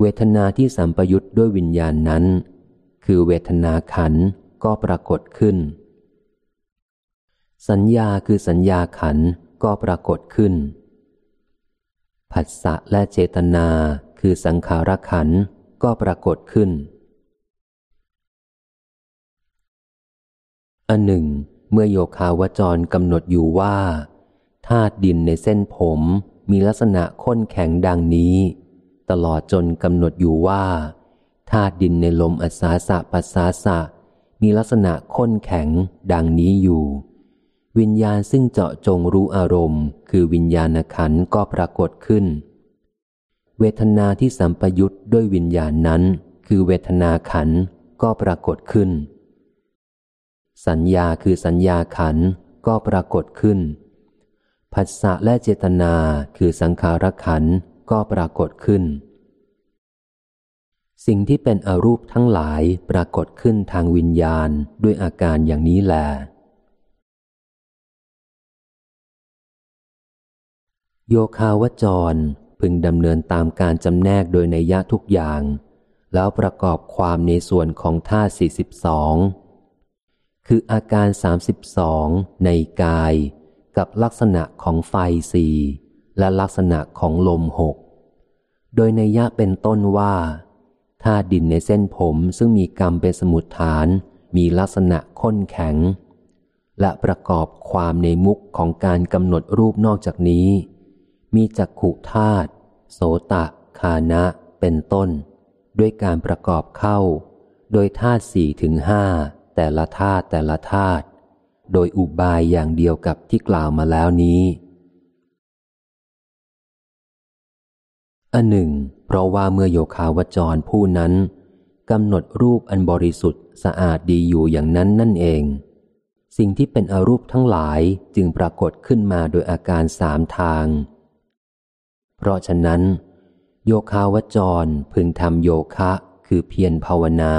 เวทนาที่สัมปยุทธ์ด้วยวิญญาณนั้น คือเวทนาขันก็ปรากฏขึ้น สัญญาคือสัญญาขันก็ปรากฏขึ้น ผัสสะและเจตนาคือสังขารขันก็ปรากฏขึ้น อันหนึ่ง เมื่อโยคาวจรกำหนดอยู่ว่าธาตุดินในเส้นผมมีลักษณะข้นแข็งดังนี้ ตลอดจนกำหนดอยู่ว่าธาตุดินในลมอัศาสะปัสสาสะ มีลักษณะข้นแข็งดังนี้อยู่ วิญญาณซึ่งเจาะจงรู้อารมณ์ คือวิญญาณขันก็ปรากฏขึ้น เวทนาที่สัมปยุตด้วยวิญญาณนั้น คือเวทนาขันก็ปรากฏขึ้น สัญญาคือสัญญาขันก็ปรากฏขึ้น ผัสสะและเจตนาคือสังขารขันก็ปรากฏขึ้น สิ่งที่เป็นอรูปทั้งหลายปรากฏขึ้นทางวิญญาณด้วยอาการอย่างนี้แหละ โยคาวจรพึงดำเนินตามการจำแนกโดยในยะทุกอย่าง แล้วประกอบความในส่วนของท่าสี่สิบสองคืออาการสามสิบสองในกาย กับลักษณะของไฟสี่และลักษณะของลมหก โดยในยะเป็นต้นว่าถ้าดินในเส้นผมซึ่งมีกรรมเป็นสมุดฐาน มีลักษณะข้นแข็ง และประกอบความในมุกของการกำหนดรูปนอกจากนี้ มีจักขุธาตุโสตะคานะ เป็นต้น ด้วยการประกอบเข้า โดยธาตุสี่ถึงห้าแต่ละธาตุแต่ละธาตุโดยอุบายอย่างเดียวกับที่กล่าวมาแล้วนี้อันหนึ่ง เพราะว่าเมื่อโยคาวจรผู้นั้นกำหนดรูปอันบริสุทธิ์สะอาดดีอยู่อย่างนั้นนั่นเอง สิ่งที่เป็นอรูปทั้งหลายจึงปรากฏขึ้นมาโดยอาการสามทาง เพราะฉะนั้น โยคาวจรพึงทำโยคะคือเพียรภาวนา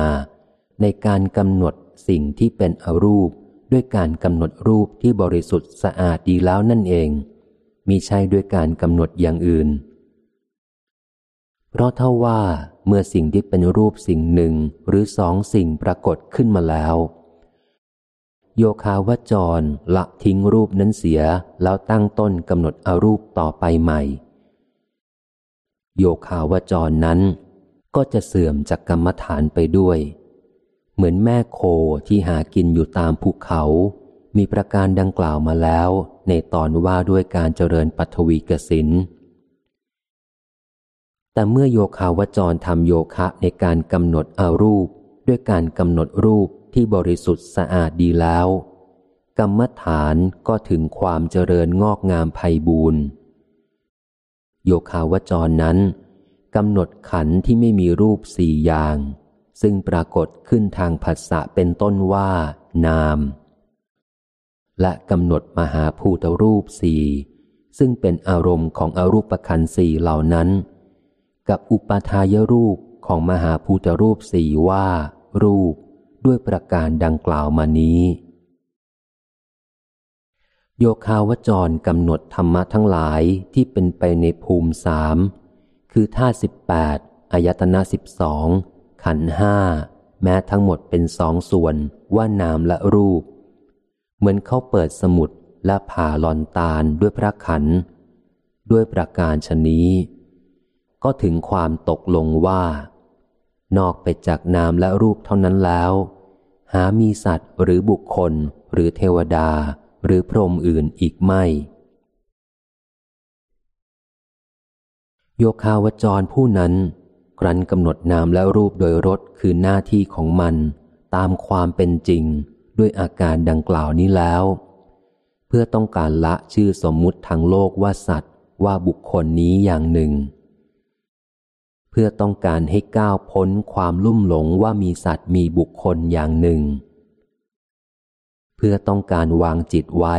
ในการกำหนดสิ่งที่เป็นอรูป ด้วยการกำหนดรูปที่บริสุทธิ์สะอาดดีแล้วนั่นเองมิใช่ด้วยการกำหนดอย่างอื่น เพราะเท่าว่าเมื่อสิ่งที่เป็นรูปสิ่งหนึ่งหรือสองสิ่งปรากฏขึ้นมาแล้ว โยคาวจรละทิ้งรูปนั้นเสียแล้วตั้งต้นกำหนดอรูปต่อไปใหม่ โยคาวจรนั้น ก็จะเสื่อมจากกรรมฐานไปด้วย เหมือนแม่โคที่หากินอยู่ตามภูเขา มีประการดังกล่าวมาแล้วในตอนว่าด้วยการเจริญปัทวีกสินแต่เมื่อโยคาวจรทำโยคะในการกำหนดอารูป ด้วยการกำหนดรูปที่บริสุทธิ์สะอาดดีแล้ว กรรมฐานก็ถึงความเจริญงอกงามไพบูรณ์ โยคาวจรนั้นกำหนดขันที่ไม่มีรูปสี่อย่าง ซึ่งปรากฏขึ้นทางผัสสะเป็นต้นว่า นาม และกำหนดมหาภูตรูปสี่ซึ่งเป็นอารมณ์ของอรูปขันสี่เหล่านั้น กับอุปทายรูปของมหาภูตรูปสี่ว่า รูปด้วยประการดังกล่าวมานี้ โยคาวจรกำหนดธรรมะทั้งหลายที่เป็นไปในภูมิสามคือท่าสิบแปดอายตนะสิบสองขันห้าแม้ทั้งหมดเป็นสองส่วนว่านามและรูป เหมือนเขาเปิดสมุดและผ่าลอนตาลด้วยพระขัน ด้วยประการชนี้ ก็ถึงความตกลงว่า นอกไปจากนามและรูปเท่านั้นแล้ว หามีสัตว์หรือบุคคลหรือเทวดา หรือพรหมอื่นอีกไม่ โยคาวจรผู้นั้นครั้นกำหนดนามและรูปโดยรถคือหน้าที่ของมัน ตามความเป็นจริงด้วยอาการดังกล่าวนี้แล้ว เพื่อต้องการละชื่อสมมุติทางโลกว่าสัตว์ว่าบุคคลนี้อย่างหนึ่ง เพื่อต้องการให้ก้าวพ้นความลุ่มหลงว่ามีสัตว์มีบุคคลอย่างหนึ่ง เพื่อต้องการวางจิตไว้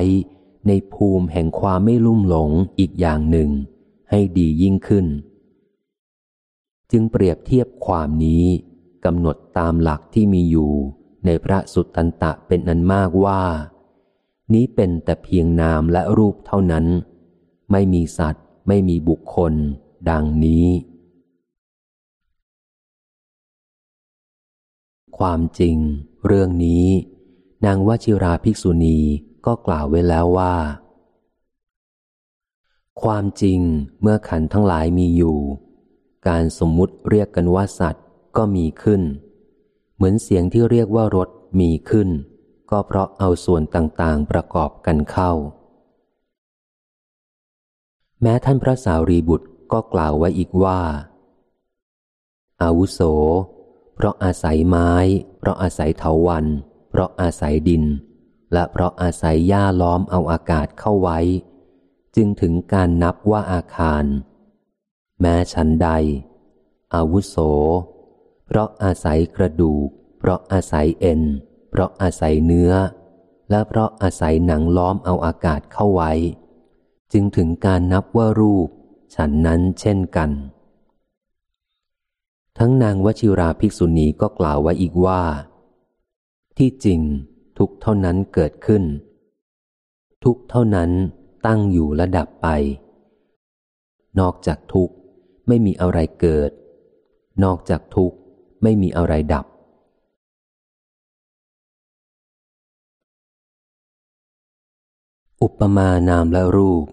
ในภูมิแห่งความไม่ลุ่มหลงอีกอย่างหนึ่ง ให้ดียิ่งขึ้น จึงเปรียบเทียบความนี้กำหนดตามหลักที่มีอยู่ในพระสุตตันตะเป็นอันมากว่า นี้เป็นแต่เพียงนามและรูปเท่านั้น ไม่มีสัตว์ ไม่มีบุคคล ดังนี้ ความจริง เรื่องนี้ นางวชิราภิกษุณีก็กล่าวไว้แล้วว่า ความจริงเมื่อขันทั้งหลายมีอยู่ การสมมุติเรียกกันว่าสัตว์ก็มีขึ้น เหมือนเสียงที่เรียกว่ารถมีขึ้น ก็เพราะเอาส่วนต่างๆประกอบกันเข้า แม้ท่านพระสารีบุตรก็กล่าวไว้อีกว่า อาวุโส เพราะอาศัยไม้ เพราะอาศัยเถาวัน เพราะอาศัยดิน และเพราะอาศัยหญ้าล้อมเอาอากาศเข้าไว้ จึงถึงการนับว่าอาคาร แม้ฉันใด อาวุโส เพราะอาศัยกระดูก เพราะอาศัยเอ็น เพราะอาศัยเนื้อ และเพราะอาศัยหนังล้อมเอาอากาศเข้าไว้ จึงถึงการนับว่ารูป ฉันนั้นเช่นกันทั้งนางวชิราภิกษุณีก็กล่าวไว้อีกว่า ที่จริงทุกเท่านั้นเกิดขึ้น ทุกเท่านั้นตั้งอยู่และดับไป นอกจากทุกไม่มีอะไรเกิด นอกจากทุกไม่มีอะไรดับ อุปมานามและรูป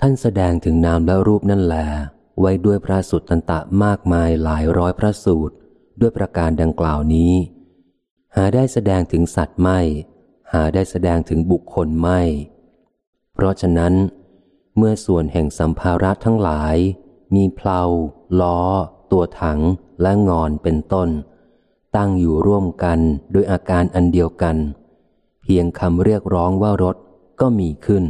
ท่านแสดงถึงนามและรูปนั่นแหละไว้ด้วยพระสุตตันตะมากมายหลายร้อยพระสูตร ด้วยประการดังกล่าวนี้ หาได้แสดงถึงสัตว์ไม่ หาได้แสดงถึงบุคคลไม่ เพราะฉะนั้น เมื่อส่วนแห่งสัมภาระทั้งหลาย มีเพลาล้อ ตัวถังและงอนเป็นต้น ตั้งอยู่ร่วมกันโดยอาการอันเดียวกัน เพียงคำเรียกร้องว่ารถก็มีขึ้น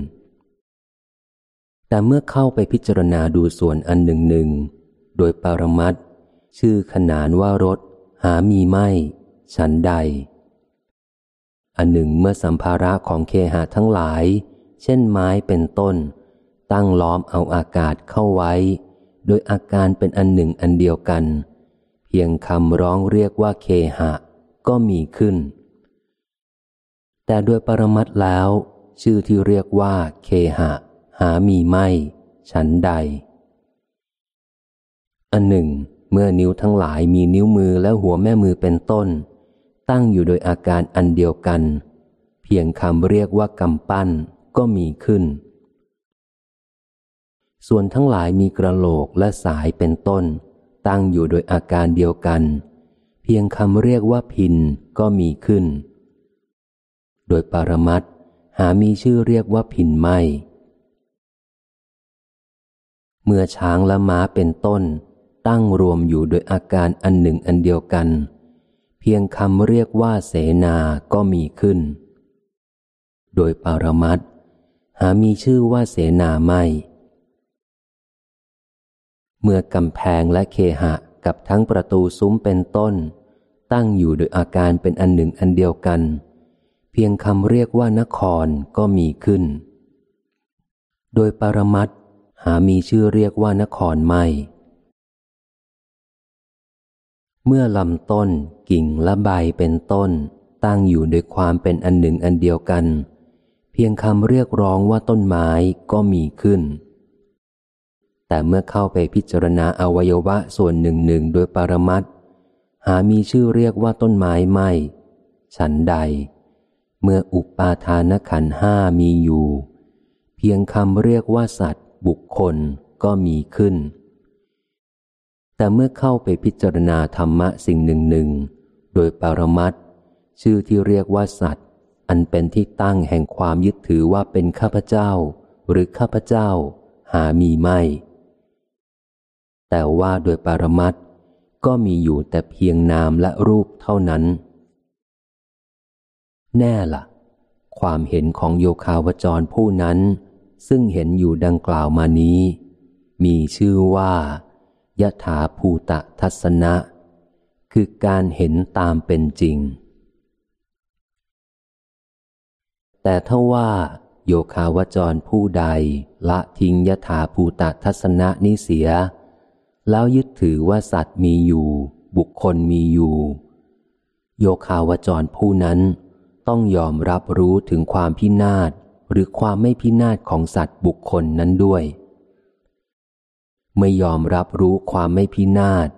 แต่เมื่อเข้าไปพิจารณาดูส่วนอันหนึ่งหนึ่งโดยปรมัต ชื่อขนานว่ารถ หามีไม่ ฉันใด อันหนึ่งเมื่อสัมภาระของเคหะทั้งหลาย เช่นไม้เป็นต้น ตั้งล้อมเอาอากาศเข้าไว้ โดยอาการเป็นอันหนึ่งอันเดียวกัน เพียงคำร้องเรียกว่าเคหะ ก็มีขึ้น แต่โดยปรมัตแล้ว ชื่อที่เรียกว่า เคหะ หามีไม่ ฉันใด อันหนึ่ง เมื่อนิ้วทั้งหลายมีนิ้วมือและหัวแม่มือเป็นต้น ตั้งอยู่โดยอาการอันเดียวกัน เพียงคำเรียกว่ากำปั้นก็มีขึ้น ส่วนทั้งหลายมีกระโหลกและสายเป็นต้น ตั้งอยู่โดยอาการเดียวกัน เพียงคำเรียกว่าพินก็มีขึ้น โดยปรมัตหามีชื่อเรียกว่าพินไม่ เมื่อช้างและม้าเป็นต้น ตั้งรวมอยู่โดยอาการอันหนึ่งอันเดียวกัน เพียงคำเรียกว่าเสนาก็มีขึ้น โดยปารมัตหามีชื่อว่าเสนาไม่ เมื่อกำแพงและเคหะกับทั้งประตูซุ้มเป็นต้น ตั้งอยู่โดยอาการเป็นอันหนึ่งอันเดียวกัน เพียงคำเรียกว่านครก็มีขึ้น โดยปารมัตหามีชื่อเรียกว่านครไม่ เมื่อลำต้น กิ่งและใบเป็นต้น ตั้งอยู่โดยความเป็นอันหนึ่งอันเดียวกัน เพียงคำเรียกร้องว่าต้นไม้ก็มีขึ้น แต่เมื่อเข้าไปพิจารณาอวัยวะส่วนหนึ่งหนึ่งโดยปรมัตหามีชื่อเรียกว่าต้นไม้ไม่ ฉันใด เมื่ออุปาทานขันห้ามีอยู่ เพียงคำเรียกว่าสัตว์ บุคคลก็มีขึ้น แต่เมื่อเข้าไปพิจารณาธรรมะสิ่งหนึ่งหนึ่งโดยปรมัตชื่อที่เรียกว่าสัตว์ อันเป็นที่ตั้งแห่งความยึดถือว่าเป็นข้าพเจ้า หรือข้าพเจ้า หามีไม่ แต่ว่าโดยปรมัตก็มีอยู่แต่เพียงนามและรูปเท่านั้น แน่ละ่ะ ความเห็นของโยคาวจรผู้นั้น ซึ่งเห็นอยู่ดังกล่าวมานี้ มีชื่อว่า ยถาภูตะทัศนะ คือการเห็นตามเป็นจริง แต่ถ้าว่า โยคาวจรผู้ใดละทิ้งยถาภูตะทัศนะนี้เสีย แล้วยึดถือว่าสัตว์มีอยู่ บุคคลมีอยู่ โยคาวจรผู้นั้นต้องยอมรับรู้ถึงความพินาศหรือความไม่พินาศของสัตว์บุคคลนั้นด้วย ไม่ยอมรับรู้ความไม่พินาศ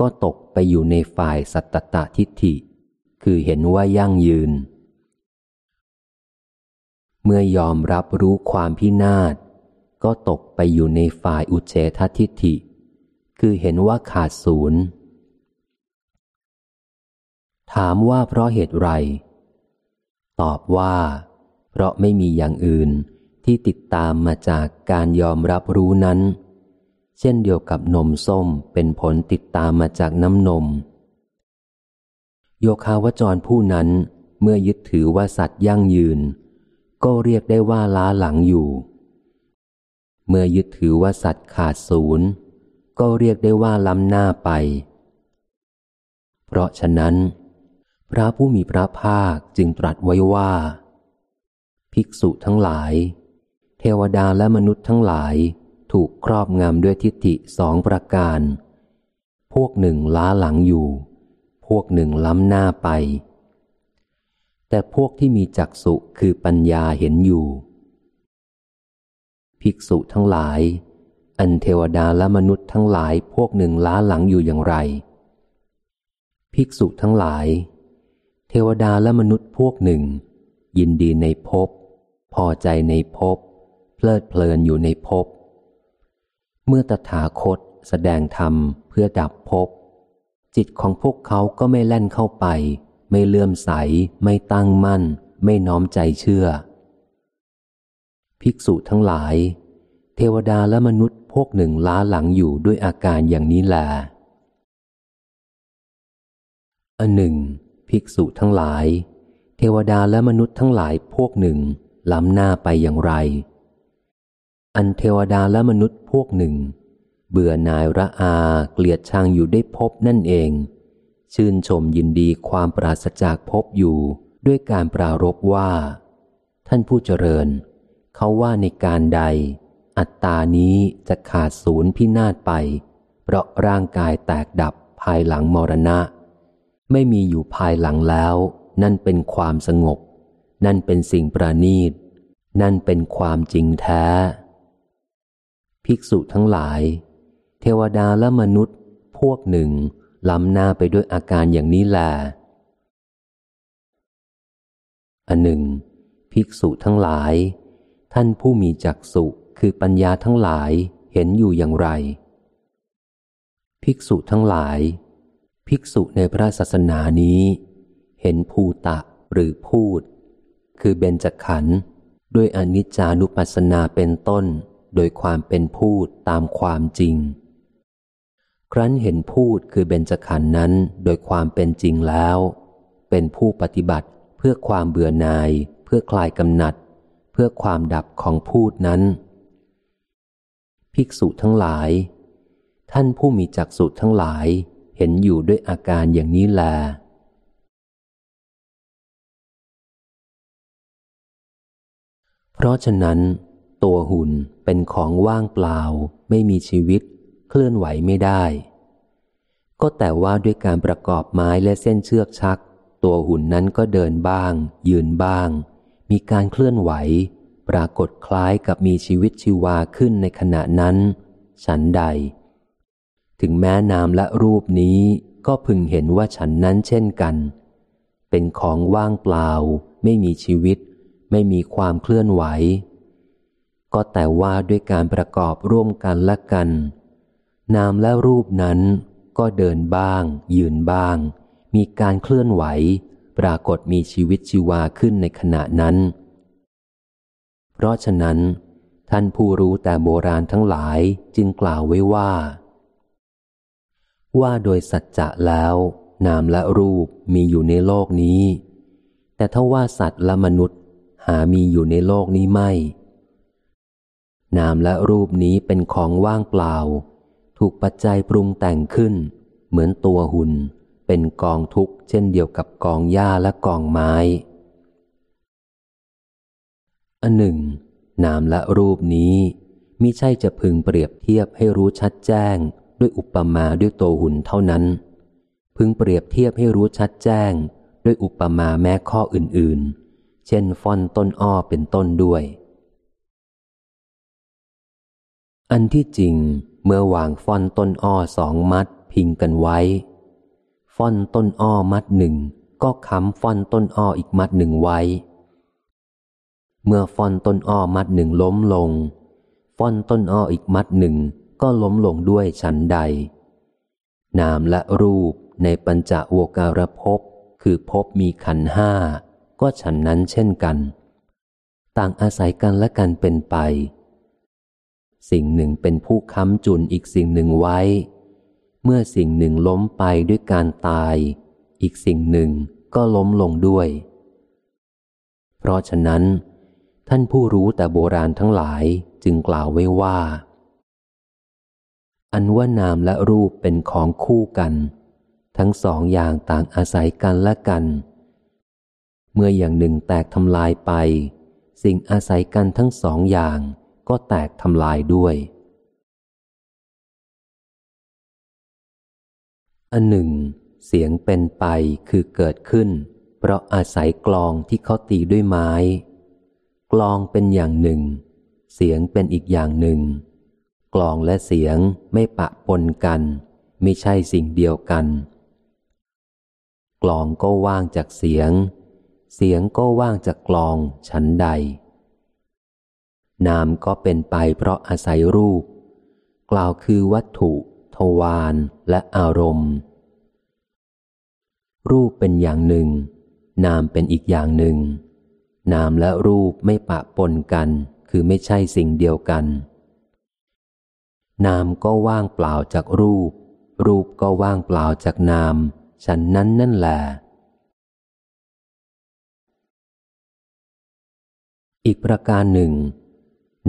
ก็ตกไปอยู่ในฝ่ายสัตตตทิฏฐิ คือเห็นว่ายั่งยืน เมื่อยอมรับรู้ความพินาศ ก็ตกไปอยู่ในฝ่ายอุเฉททิฏฐิ คือเห็นว่าขาดศูนย์ ถามว่าเพราะเหตุไร ตอบว่า เพราะไม่มีอย่างอื่นที่ติดตามมาจากการยอมรับรู้นั้น เช่นเดียวกับนมส้มเป็นผลติดตามมาจากน้ำนม โยคาวจรผู้นั้นเมื่อยึดถือว่าสัตว์ยั่งยืน ก็เรียกได้ว่าล้าหลังอยู่ เมื่อยึดถือว่าสัตว์ขาดศูนย์ก็เรียกได้ว่าล้ำหน้าไป เพราะฉะนั้น พระผู้มีพระภาคจึงตรัสไว้ว่า ภิกษุทั้งหลาย เทวดาและมนุษย์ทั้งหลาย ถูกครอบงำด้วยทิฏฐิสองประการ พวกหนึ่งล้าหลังอยู่ พวกหนึ่งล้ำหน้าไป แต่พวกที่มีจักสุคือปัญญาเห็นอยู่ ภิกษุทั้งหลาย อันเทวดาและมนุษย์ทั้งหลายพวกหนึ่งล้าหลังอยู่อย่างไร ภิกษุทั้งหลาย เทวดาและมนุษย์พวกหนึ่ง ยินดีในภพพอใจในภพเพลิดเพลินอยู่ในภพ เมื่อตถาคตแสดงธรรมเพื่อดับภพจิตของพวกเขาก็ไม่แล่นเข้าไป ไม่เลื่อมใส ไม่ตั้งมั่น ไม่น้อมใจเชื่อ ภิกษุทั้งหลาย เทวดาและมนุษย์พวกหนึ่งล้าหลังอยู่ด้วยอาการอย่างนี้แหละอันหนึ่ง ภิกษุทั้งหลาย เทวดาและมนุษย์ทั้งหลายพวกหนึ่งล้ำหน้าไปอย่างไร อันเทวดาและมนุษย์พวกหนึ่ง เบื่อนายระอาเกลียดชังอยู่ได้พบนั่นเอง ชื่นชมยินดีความปราศจากพบอยู่ด้วยการปรารบว่า ท่านผู้เจริญ เขาว่าในการใด อัตตานี้จะขาดศูนย์พินาศไป เพราะร่างกายแตกดับภายหลังมรณะ ไม่มีอยู่ภายหลังแล้ว นั่นเป็นความสงบ นั่นเป็นสิ่งประณีต นั่นเป็นความจริงแท้ ภิกษุทั้งหลาย เทวดาและมนุษย์ พวกหนึ่งล้ำหน้าไปด้วยอาการอย่างนี้แลอันหนึ่ง ภิกษุทั้งหลาย ท่านผู้มีจักสุคือปัญญาทั้งหลายเห็นอยู่อย่างไร ภิกษุทั้งหลาย ภิกษุในพระศาสนานี้ เห็นภูตะหรือพูด คือเบญจขันธ์ด้วยอนิจจานุปัสสนาเป็นต้น โดยความเป็นพูดตามความจริง ครั้นเห็นพูดคือเบญจขันธ์นั้นโดยความเป็นจริงแล้ว เป็นผู้ปฏิบัติเพื่อความเบื่อหน่าย เพื่อคลายกำหนัด เพื่อความดับของพูดนั้น ภิกษุทั้งหลาย ท่านผู้มีจักษุทั้งหลายเห็นอยู่ด้วยอาการอย่างนี้แลเพราะฉะนั้น ตัวหุ่นเป็นของว่างเปล่า ไม่มีชีวิต เคลื่อนไหวไม่ได้ ก็แต่ว่าด้วยการประกอบไม้และเส้นเชือกชัก ตัวหุ่นนั้นก็เดินบ้าง ยืนบ้าง มีการเคลื่อนไหว ปรากฏคล้ายกับมีชีวิตชีวาขึ้นในขณะนั้น ฉันใด ถึงแม้นามและรูปนี้ก็พึงเห็นว่าฉันนั้นเช่นกัน เป็นของว่างเปล่า ไม่มีชีวิต ไม่มีความเคลื่อนไหว ก็แต่ว่าด้วยการประกอบร่วมกันละกัน นามและรูปนั้นก็เดินบ้าง ยืนบ้าง มีการเคลื่อนไหว ปรากฏมีชีวิตชีวาขึ้นในขณะนั้น เพราะฉะนั้น ท่านผู้รู้แต่โบราณทั้งหลายจึงกล่าวไว้ว่า ว่าโดยสัจจะแล้ว นามและรูปมีอยู่ในโลกนี้ แต่ถ้าว่าสัตว์และมนุษย์หามีอยู่ในโลกนี้ไม่ นามและรูปนี้เป็นของว่างเปล่า ถูกปัจจัยปรุงแต่งขึ้น เหมือนตัวหุ่น เป็นกองทุกข์เช่นเดียวกับกองหญ้าและกองไม้อันหนึ่ง นามและรูปนี้มิใช่จะพึงเปรียบเทียบให้รู้ชัดแจ้ง ด้วยอุปมาด้วยตัวหุ่นเท่านั้น พึงเปรียบเทียบให้รู้ชัดแจ้ง ด้วยอุปมาแม้ข้ออื่นๆ เช่นฟ่อนต้นอ้อเป็นต้นด้วย อันที่จริงเมื่อวางฟ่อนต้นอ้อสองมัดพิงกันไว้ ฟ่อนต้นอ้อมัดหนึ่งก็ค้ำฟ่อนต้นอ้ออีกมัดหนึ่งไว้ เมื่อฟ่อนต้นอ้อมัดหนึ่งล้มลง ฟ่อนต้นอ้ออีกมัดหนึ่งก็ล้มลงด้วยฉันใด นามและรูปในปัญจโวการภพคือภพมีขันห้าก็ฉันนั้นเช่นกัน ต่างอาศัยกันและกันเป็นไป สิ่งหนึ่งเป็นผู้ค้ำจุนอีกสิ่งหนึ่งไว้ เมื่อสิ่งหนึ่งล้มไปด้วยการตาย อีกสิ่งหนึ่งก็ล้มลงด้วย เพราะฉะนั้น ท่านผู้รู้แต่โบราณทั้งหลายจึงกล่าวไว้ว่า อันว่านามและรูปเป็นของคู่กัน ทั้งสองอย่างต่างอาศัยกันและกัน เมื่ออย่างหนึ่งแตกทำลายไป สิ่งอาศัยกันทั้งสองอย่าง ก็แตกทำลายด้วย อันหนึ่ง เสียงเป็นไปคือเกิดขึ้น เพราะอาศัยกลองที่เขาตีด้วยไม้ กลองเป็นอย่างหนึ่ง เสียงเป็นอีกอย่างหนึ่ง กลองและเสียงไม่ปะปนกัน ไม่ใช่สิ่งเดียวกัน กลองก็ว่างจากเสียง เสียงก็ว่างจากกลองฉันใด นามก็เป็นไปเพราะอาศัยรูป กล่าวคือวัตถุ ทวารและอารมณ์ รูปเป็นอย่างหนึ่ง นามเป็นอีกอย่างหนึ่ง นามและรูปไม่ปะปนกัน คือไม่ใช่สิ่งเดียวกัน นามก็ว่างเปล่าจากรูป รูปก็ว่างเปล่าจากนาม ฉันนั้นนั่นแหละอีกประการหนึ่ง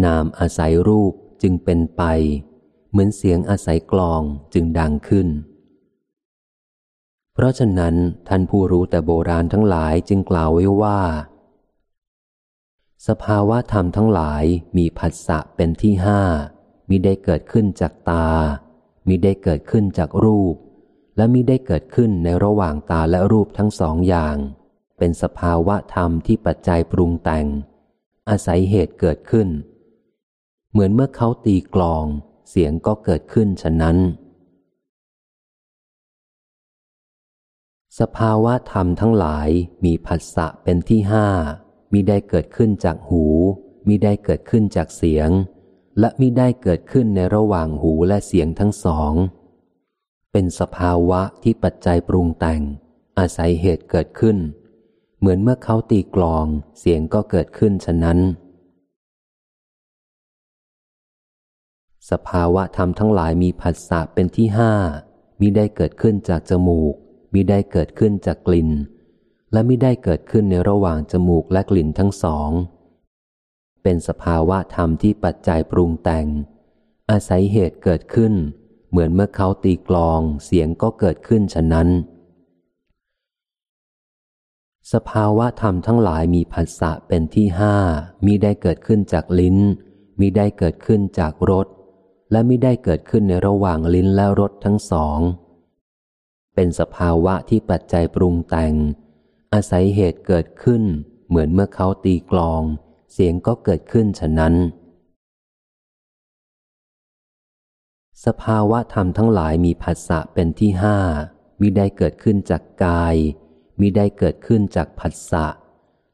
นามอาศัยรูปจึงเป็นไป เหมือนเสียงอาศัยกลองจึงดังขึ้น เพราะฉะนั้นท่านผู้รู้แต่โบราณทั้งหลายจึงกล่าวไว้ว่า สภาวะธรรมทั้งหลายมีผัสสะเป็นที่ห้ามิได้เกิดขึ้นจากตา มิได้เกิดขึ้นจากรูป และมิได้เกิดขึ้นในระหว่างตาและรูปทั้งสองอย่าง เป็นสภาวะธรรมที่ปัจจัยปรุงแต่ง อาศัยเหตุเกิดขึ้น เหมือนเมื่อเขาตีกลอง เสียงก็เกิดขึ้นฉะนั้น สภาวะธรรมทั้งหลายมีผัสสะเป็นที่ห้ามิได้เกิดขึ้นจากหูมิได้เกิดขึ้นจากเสียง และมิได้เกิดขึ้นในระหว่างหูและเสียงทั้งสอง เป็นสภาวะที่ปัจจัยปรุงแต่ง อาศัยเหตุเกิดขึ้น เหมือนเมื่อเขาตีกลอง เสียงก็เกิดขึ้นฉะนั้น สภาวะธรรมทั้งหลายมีผัสสะเป็นที่ห้ามิได้เกิดขึ้นจากจมูกมิได้เกิดขึ้นจากกลิ่น และมิได้เกิดขึ้นในระหว่างจมูกและกลิ่นทั้งสอง เป็นสภาวะธรรมที่ปัจจัยปรุงแต่ง อาศัยเหตุเกิดขึ้น เหมือนเมื่อเขาตีกลองเสียงก็เกิดขึ้นฉะนั้น สภาวะธรรมทั้งหลายมีผัสสะเป็นที่ห้ามิได้เกิดขึ้นจากลิ้นมิได้เกิดขึ้นจากรส และไม่ได้เกิดขึ้นในระหว่างลิ้นและรสทั้งสอง เป็นสภาวะที่ปัจจัยปรุงแต่ง อาศัยเหตุเกิดขึ้น เหมือนเมื่อเขาตีกลอง เสียงก็เกิดขึ้นฉะนั้น สภาวะธรรมทั้งหลายมีผัสสะเป็นที่ห้ามิได้เกิดขึ้นจากกายมิได้เกิดขึ้นจากผัสสะ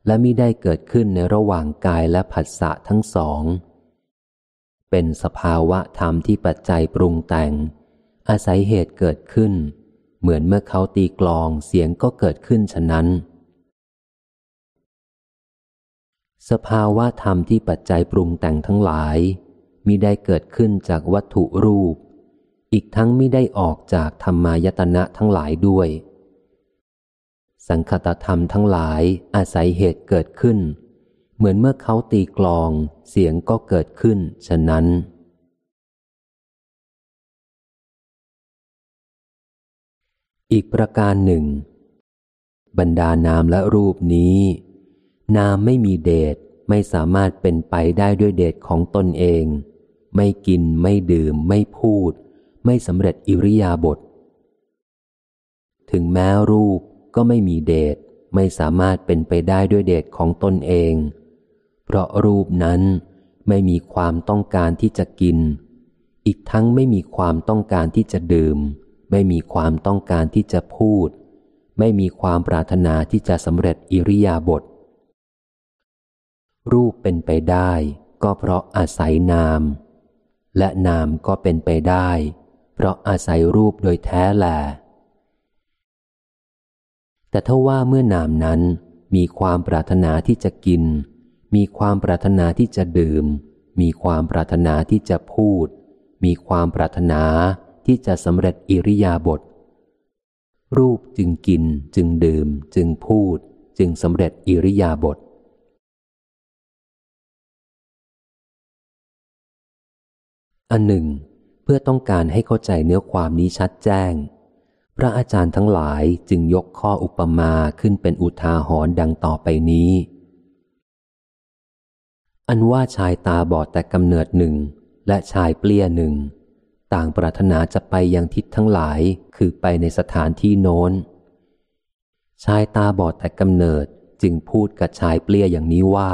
และมิได้เกิดขึ้นในระหว่างกายและผัสสะทั้งสอง เป็นสภาวะธรรมที่ปัจจัยปรุงแต่ง อาศัยเหตุเกิดขึ้น เหมือนเมื่อเขาตีกลองเสียงก็เกิดขึ้นฉะนั้น สภาวะธรรมที่ปัจจัยปรุงแต่งทั้งหลายมิได้เกิดขึ้นจากวัตถุรูป อีกทั้งม่ได้ออกจากธรรมายตนะทั้งหลายด้วย สังคตธรรมทั้งหลายอาศัยเหตุเกิดขึ้น เหมือนเมื่อเขาตีกลองเสียงก็เกิดขึ้นฉะนั้น อีกประการหนึ่ง บรรดานามและรูปนี้ นามไม่มีเดชไม่สามารถเป็นไปได้ด้วยเดชของตนเอง ไม่กินไม่ดื่ม ไม่พูด ไม่สำเร็จอิริยาบถถึงแม้รูปก็ไม่มีเดชไม่สามารถเป็นไปได้ด้วยเดชของตนเอง เพราะรูปนั้นไม่มีความต้องการที่จะกิน อีกทั้งไม่มีความต้องการที่จะดื่ม ไม่มีความต้องการที่จะพูด ไม่มีความปรารถนาที่จะสำเร็จอิริยาบถรูปเป็นไปได้ก็เพราะอาศัยนาม และนามก็เป็นไปได้ เพราะอาศัยรูปโดยแท้แหลแต่ถ้าว่าเมื่อนามนั้นมีความปรารถนาที่จะกิน มีความปรารถนาที่จะดื่ม มีความปรารถนาที่จะพูด มีความปรารถนาที่จะสำเร็จอิริยาบถรูปจึงกินจึงดื่ม จึงพูด จึงสำเร็จอิริยาบถอันหนึ่ง เพื่อต้องการให้เข้าใจเนื้อความนี้ชัดแจ้ง พระอาจารย์ทั้งหลายจึงยกข้ออุปมาขึ้นเป็นอุทาหรณ์ดังต่อไปนี้ อันว่าชายตาบอดแต่กำเนิดหนึ่ง และชายเปลี้ยหนึ่ง ต่างปรารถนาจะไปยังทิศทั้งหลายคือไปในสถานที่โน้น ชายตาบอดแต่กำเนิดจึงพูดกับชายเปลี้ยอย่างนี้ว่า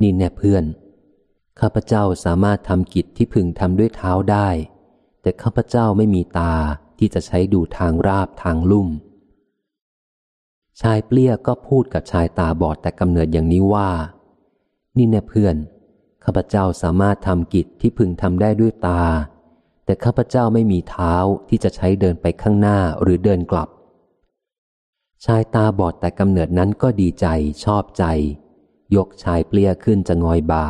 นี่แน่เพื่อน ข้าพเจ้าสามารถทำกิจที่พึงทำด้วยเท้าได้ แต่ข้าพเจ้าไม่มีตาที่จะใช้ดูทางราบทางลุ่ม ชายเปลี้ยก็พูดกับชายตาบอดแต่กำเนิดอย่างนี้ว่า นี่แน่เพื่อน ข้าพเจ้าสามารถทำกิจที่พึงทำได้ด้วยตา แต่ข้าพเจ้าไม่มีเท้าที่จะใช้เดินไปข้างหน้าหรือเดินกลับ ชายตาบอดแต่กำเนิดนั้นก็ดีใจชอบใจ ยกชายเปลี้ยขึ้นจะงอยบา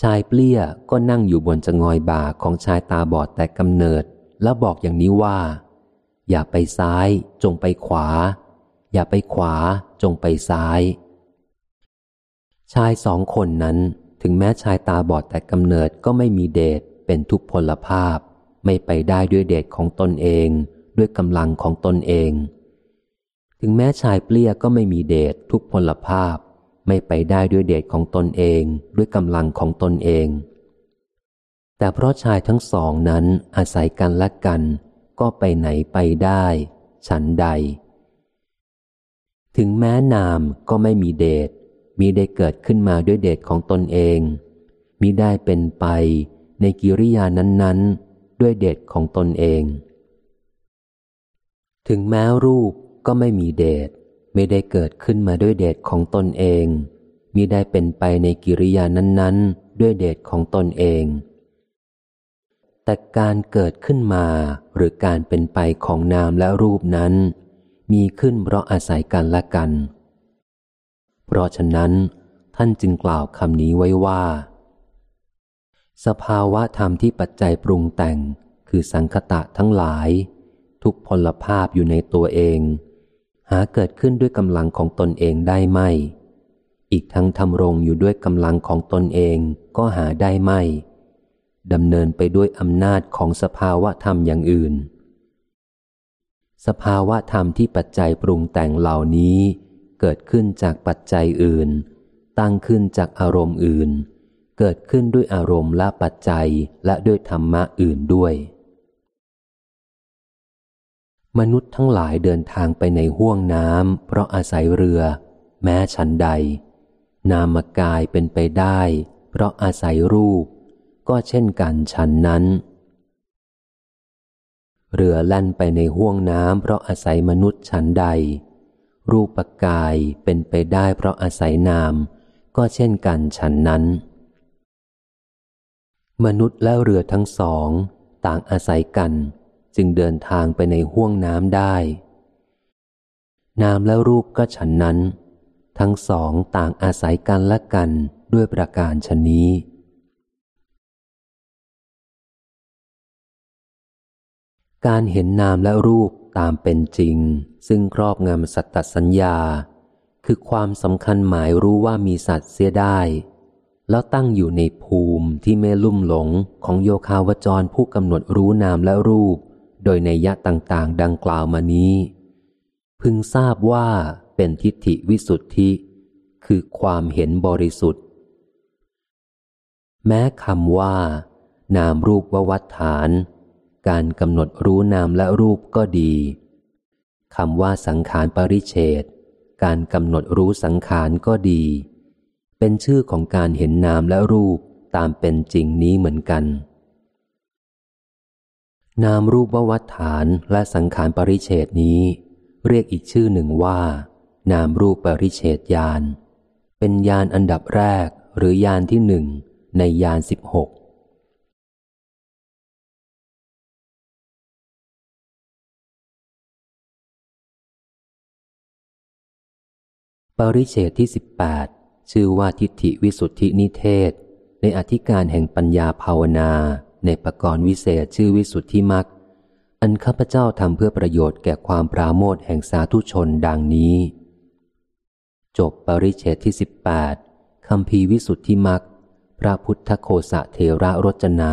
ชายเปลี้ยก็นั่งอยู่บนจงอยบาของชายตาบอดแต่กำเนิด แล้วบอกอย่างนี้ว่า อย่าไปซ้าย จงไปขวา อย่าไปขวา จงไปซ้าย ชายสองคนนั้นถึงแม้ชายตาบอดแต่กำเนิดก็ไม่มีเดชเป็นทุกพลภาพ ไม่ไปได้ด้วยเดชของตนเอง ด้วยกำลังของตนเอง ถึงแม้ชายเปลี้ยก็ไม่มีเดชทุกพลภาพ ไม่ไปได้ด้วยเดชของตนเอง ด้วยกำลังของตนเอง แต่เพราะชายทั้งสองนั้นอาศัยกันและกัน ก็ไปไหนไปได้ ฉันใด ถึงแม้นามก็ไม่มีเดช มีได้เกิดขึ้นมาด้วยเดชของตนเองมีได้เป็นไปในกิริยานั้น ๆ ด้วยเดชของตนเอง ถึงแม้รูปก็ไม่มีเดชไม่ได้เกิดขึ้นมาด้วยเดชของตนเองมิได้เป็นไปในกิริยานั้นๆ ด้วยเดชของตนเอง แต่การเกิดขึ้นมาหรือการเป็นไปของนามและรูปนั้น มีขึ้นเพราะอาศัยกันและกัน เพราะฉะนั้นท่านจึงกล่าวคำนี้ไว้ว่า สภาวะธรรมที่ปัจจัยปรุงแต่งคือสังคตะทั้งหลาย ทุกพลภาพอยู่ในตัวเอง หาเกิดขึ้นด้วยกำลังของตนเองได้ไม่ อีกทั้งทำรงอยู่ด้วยกำลังของตนเองก็หาได้ไม่ดำเนินไปด้วยอำนาจของสภาวะธรรมอย่างอื่น สภาวะธรรมที่ปัจจัยปรุงแต่งเหล่านี้ เกิดขึ้นจากปัจจัยอื่น ตั้งขึ้นจากอารมณ์อื่น เกิดขึ้นด้วยอารมณ์และปัจจัยและด้วยธรรมะอื่นด้วย มนุษย์ทั้งหลายเดินทางไปในห้วงน้ำเพราะอาศัยเรือ แม้ฉันใด นามกายเป็นไปได้ เพราะอาศัยรูป ก็เช่นกันฉันนั้นเรือแล่นไปในห้วงน้ำเพราะอาศัยมนุษย์ฉันใด รูปกายเป็นไปได้เพราะอาศัยนาม ก็เช่นกันฉันนั้น มนุษย์และเรือทั้งสอง ต่างอาศัยกัน จึงเดินทางไปในห้วงน้ำได้ นามและรูปก็ฉันนั้น ทั้งสองต่างอาศัยกันและกันด้วยประการชนนี้การเห็นนามและรูป ตามเป็นจริง ซึ่งครอบงำสัตตสัญญา คือความสำคัญหมายรู้ว่ามีสัตว์เสียได้ แล้วตั้งอยู่ในภูมิที่ไม่ลุ่มหลงของโยคาวจรผู้กำหนดรู้นามและรูป โดยในยะต่างๆ ดังกล่าวมานี้ พึงทราบว่าเป็นทิฏฐิวิสุทธิ คือความเห็นบริสุทธิ์ แม้คำว่า นามรูปววัฏฐาน การกำหนดรู้นามและรูปก็ดีคำว่าสังขารปริเฉดการกำหนดรู้สังขารก็ดี เป็นชื่อของการเห็นนามและรูปตามเป็นจริงนี้เหมือนกัน นามรูปววัฏฐานและสังขารปริเฉดนี้ เรียกอีกชื่อหนึ่งว่า นามรูปปริเฉดยานเป็นยานอันดับแรกหรือยานที่หนึ่งในยานสิบหก ปริเฉดที่สิบแปดชื่อว่าทิฏฐิวิสุทธินิเทศ ในอธิการแห่งปัญญาภาวนา ในประกรณ์วิเศษชื่อวิสุทธิมักอันข้าพเจ้าทำเพื่อประโยชน์แก่ความปราโมทแห่งสาธุชนดังนี้ จบปริเชตที่สิบแปดคำพีวิสุทธิมักพระพุทธโคสะเทระรจนา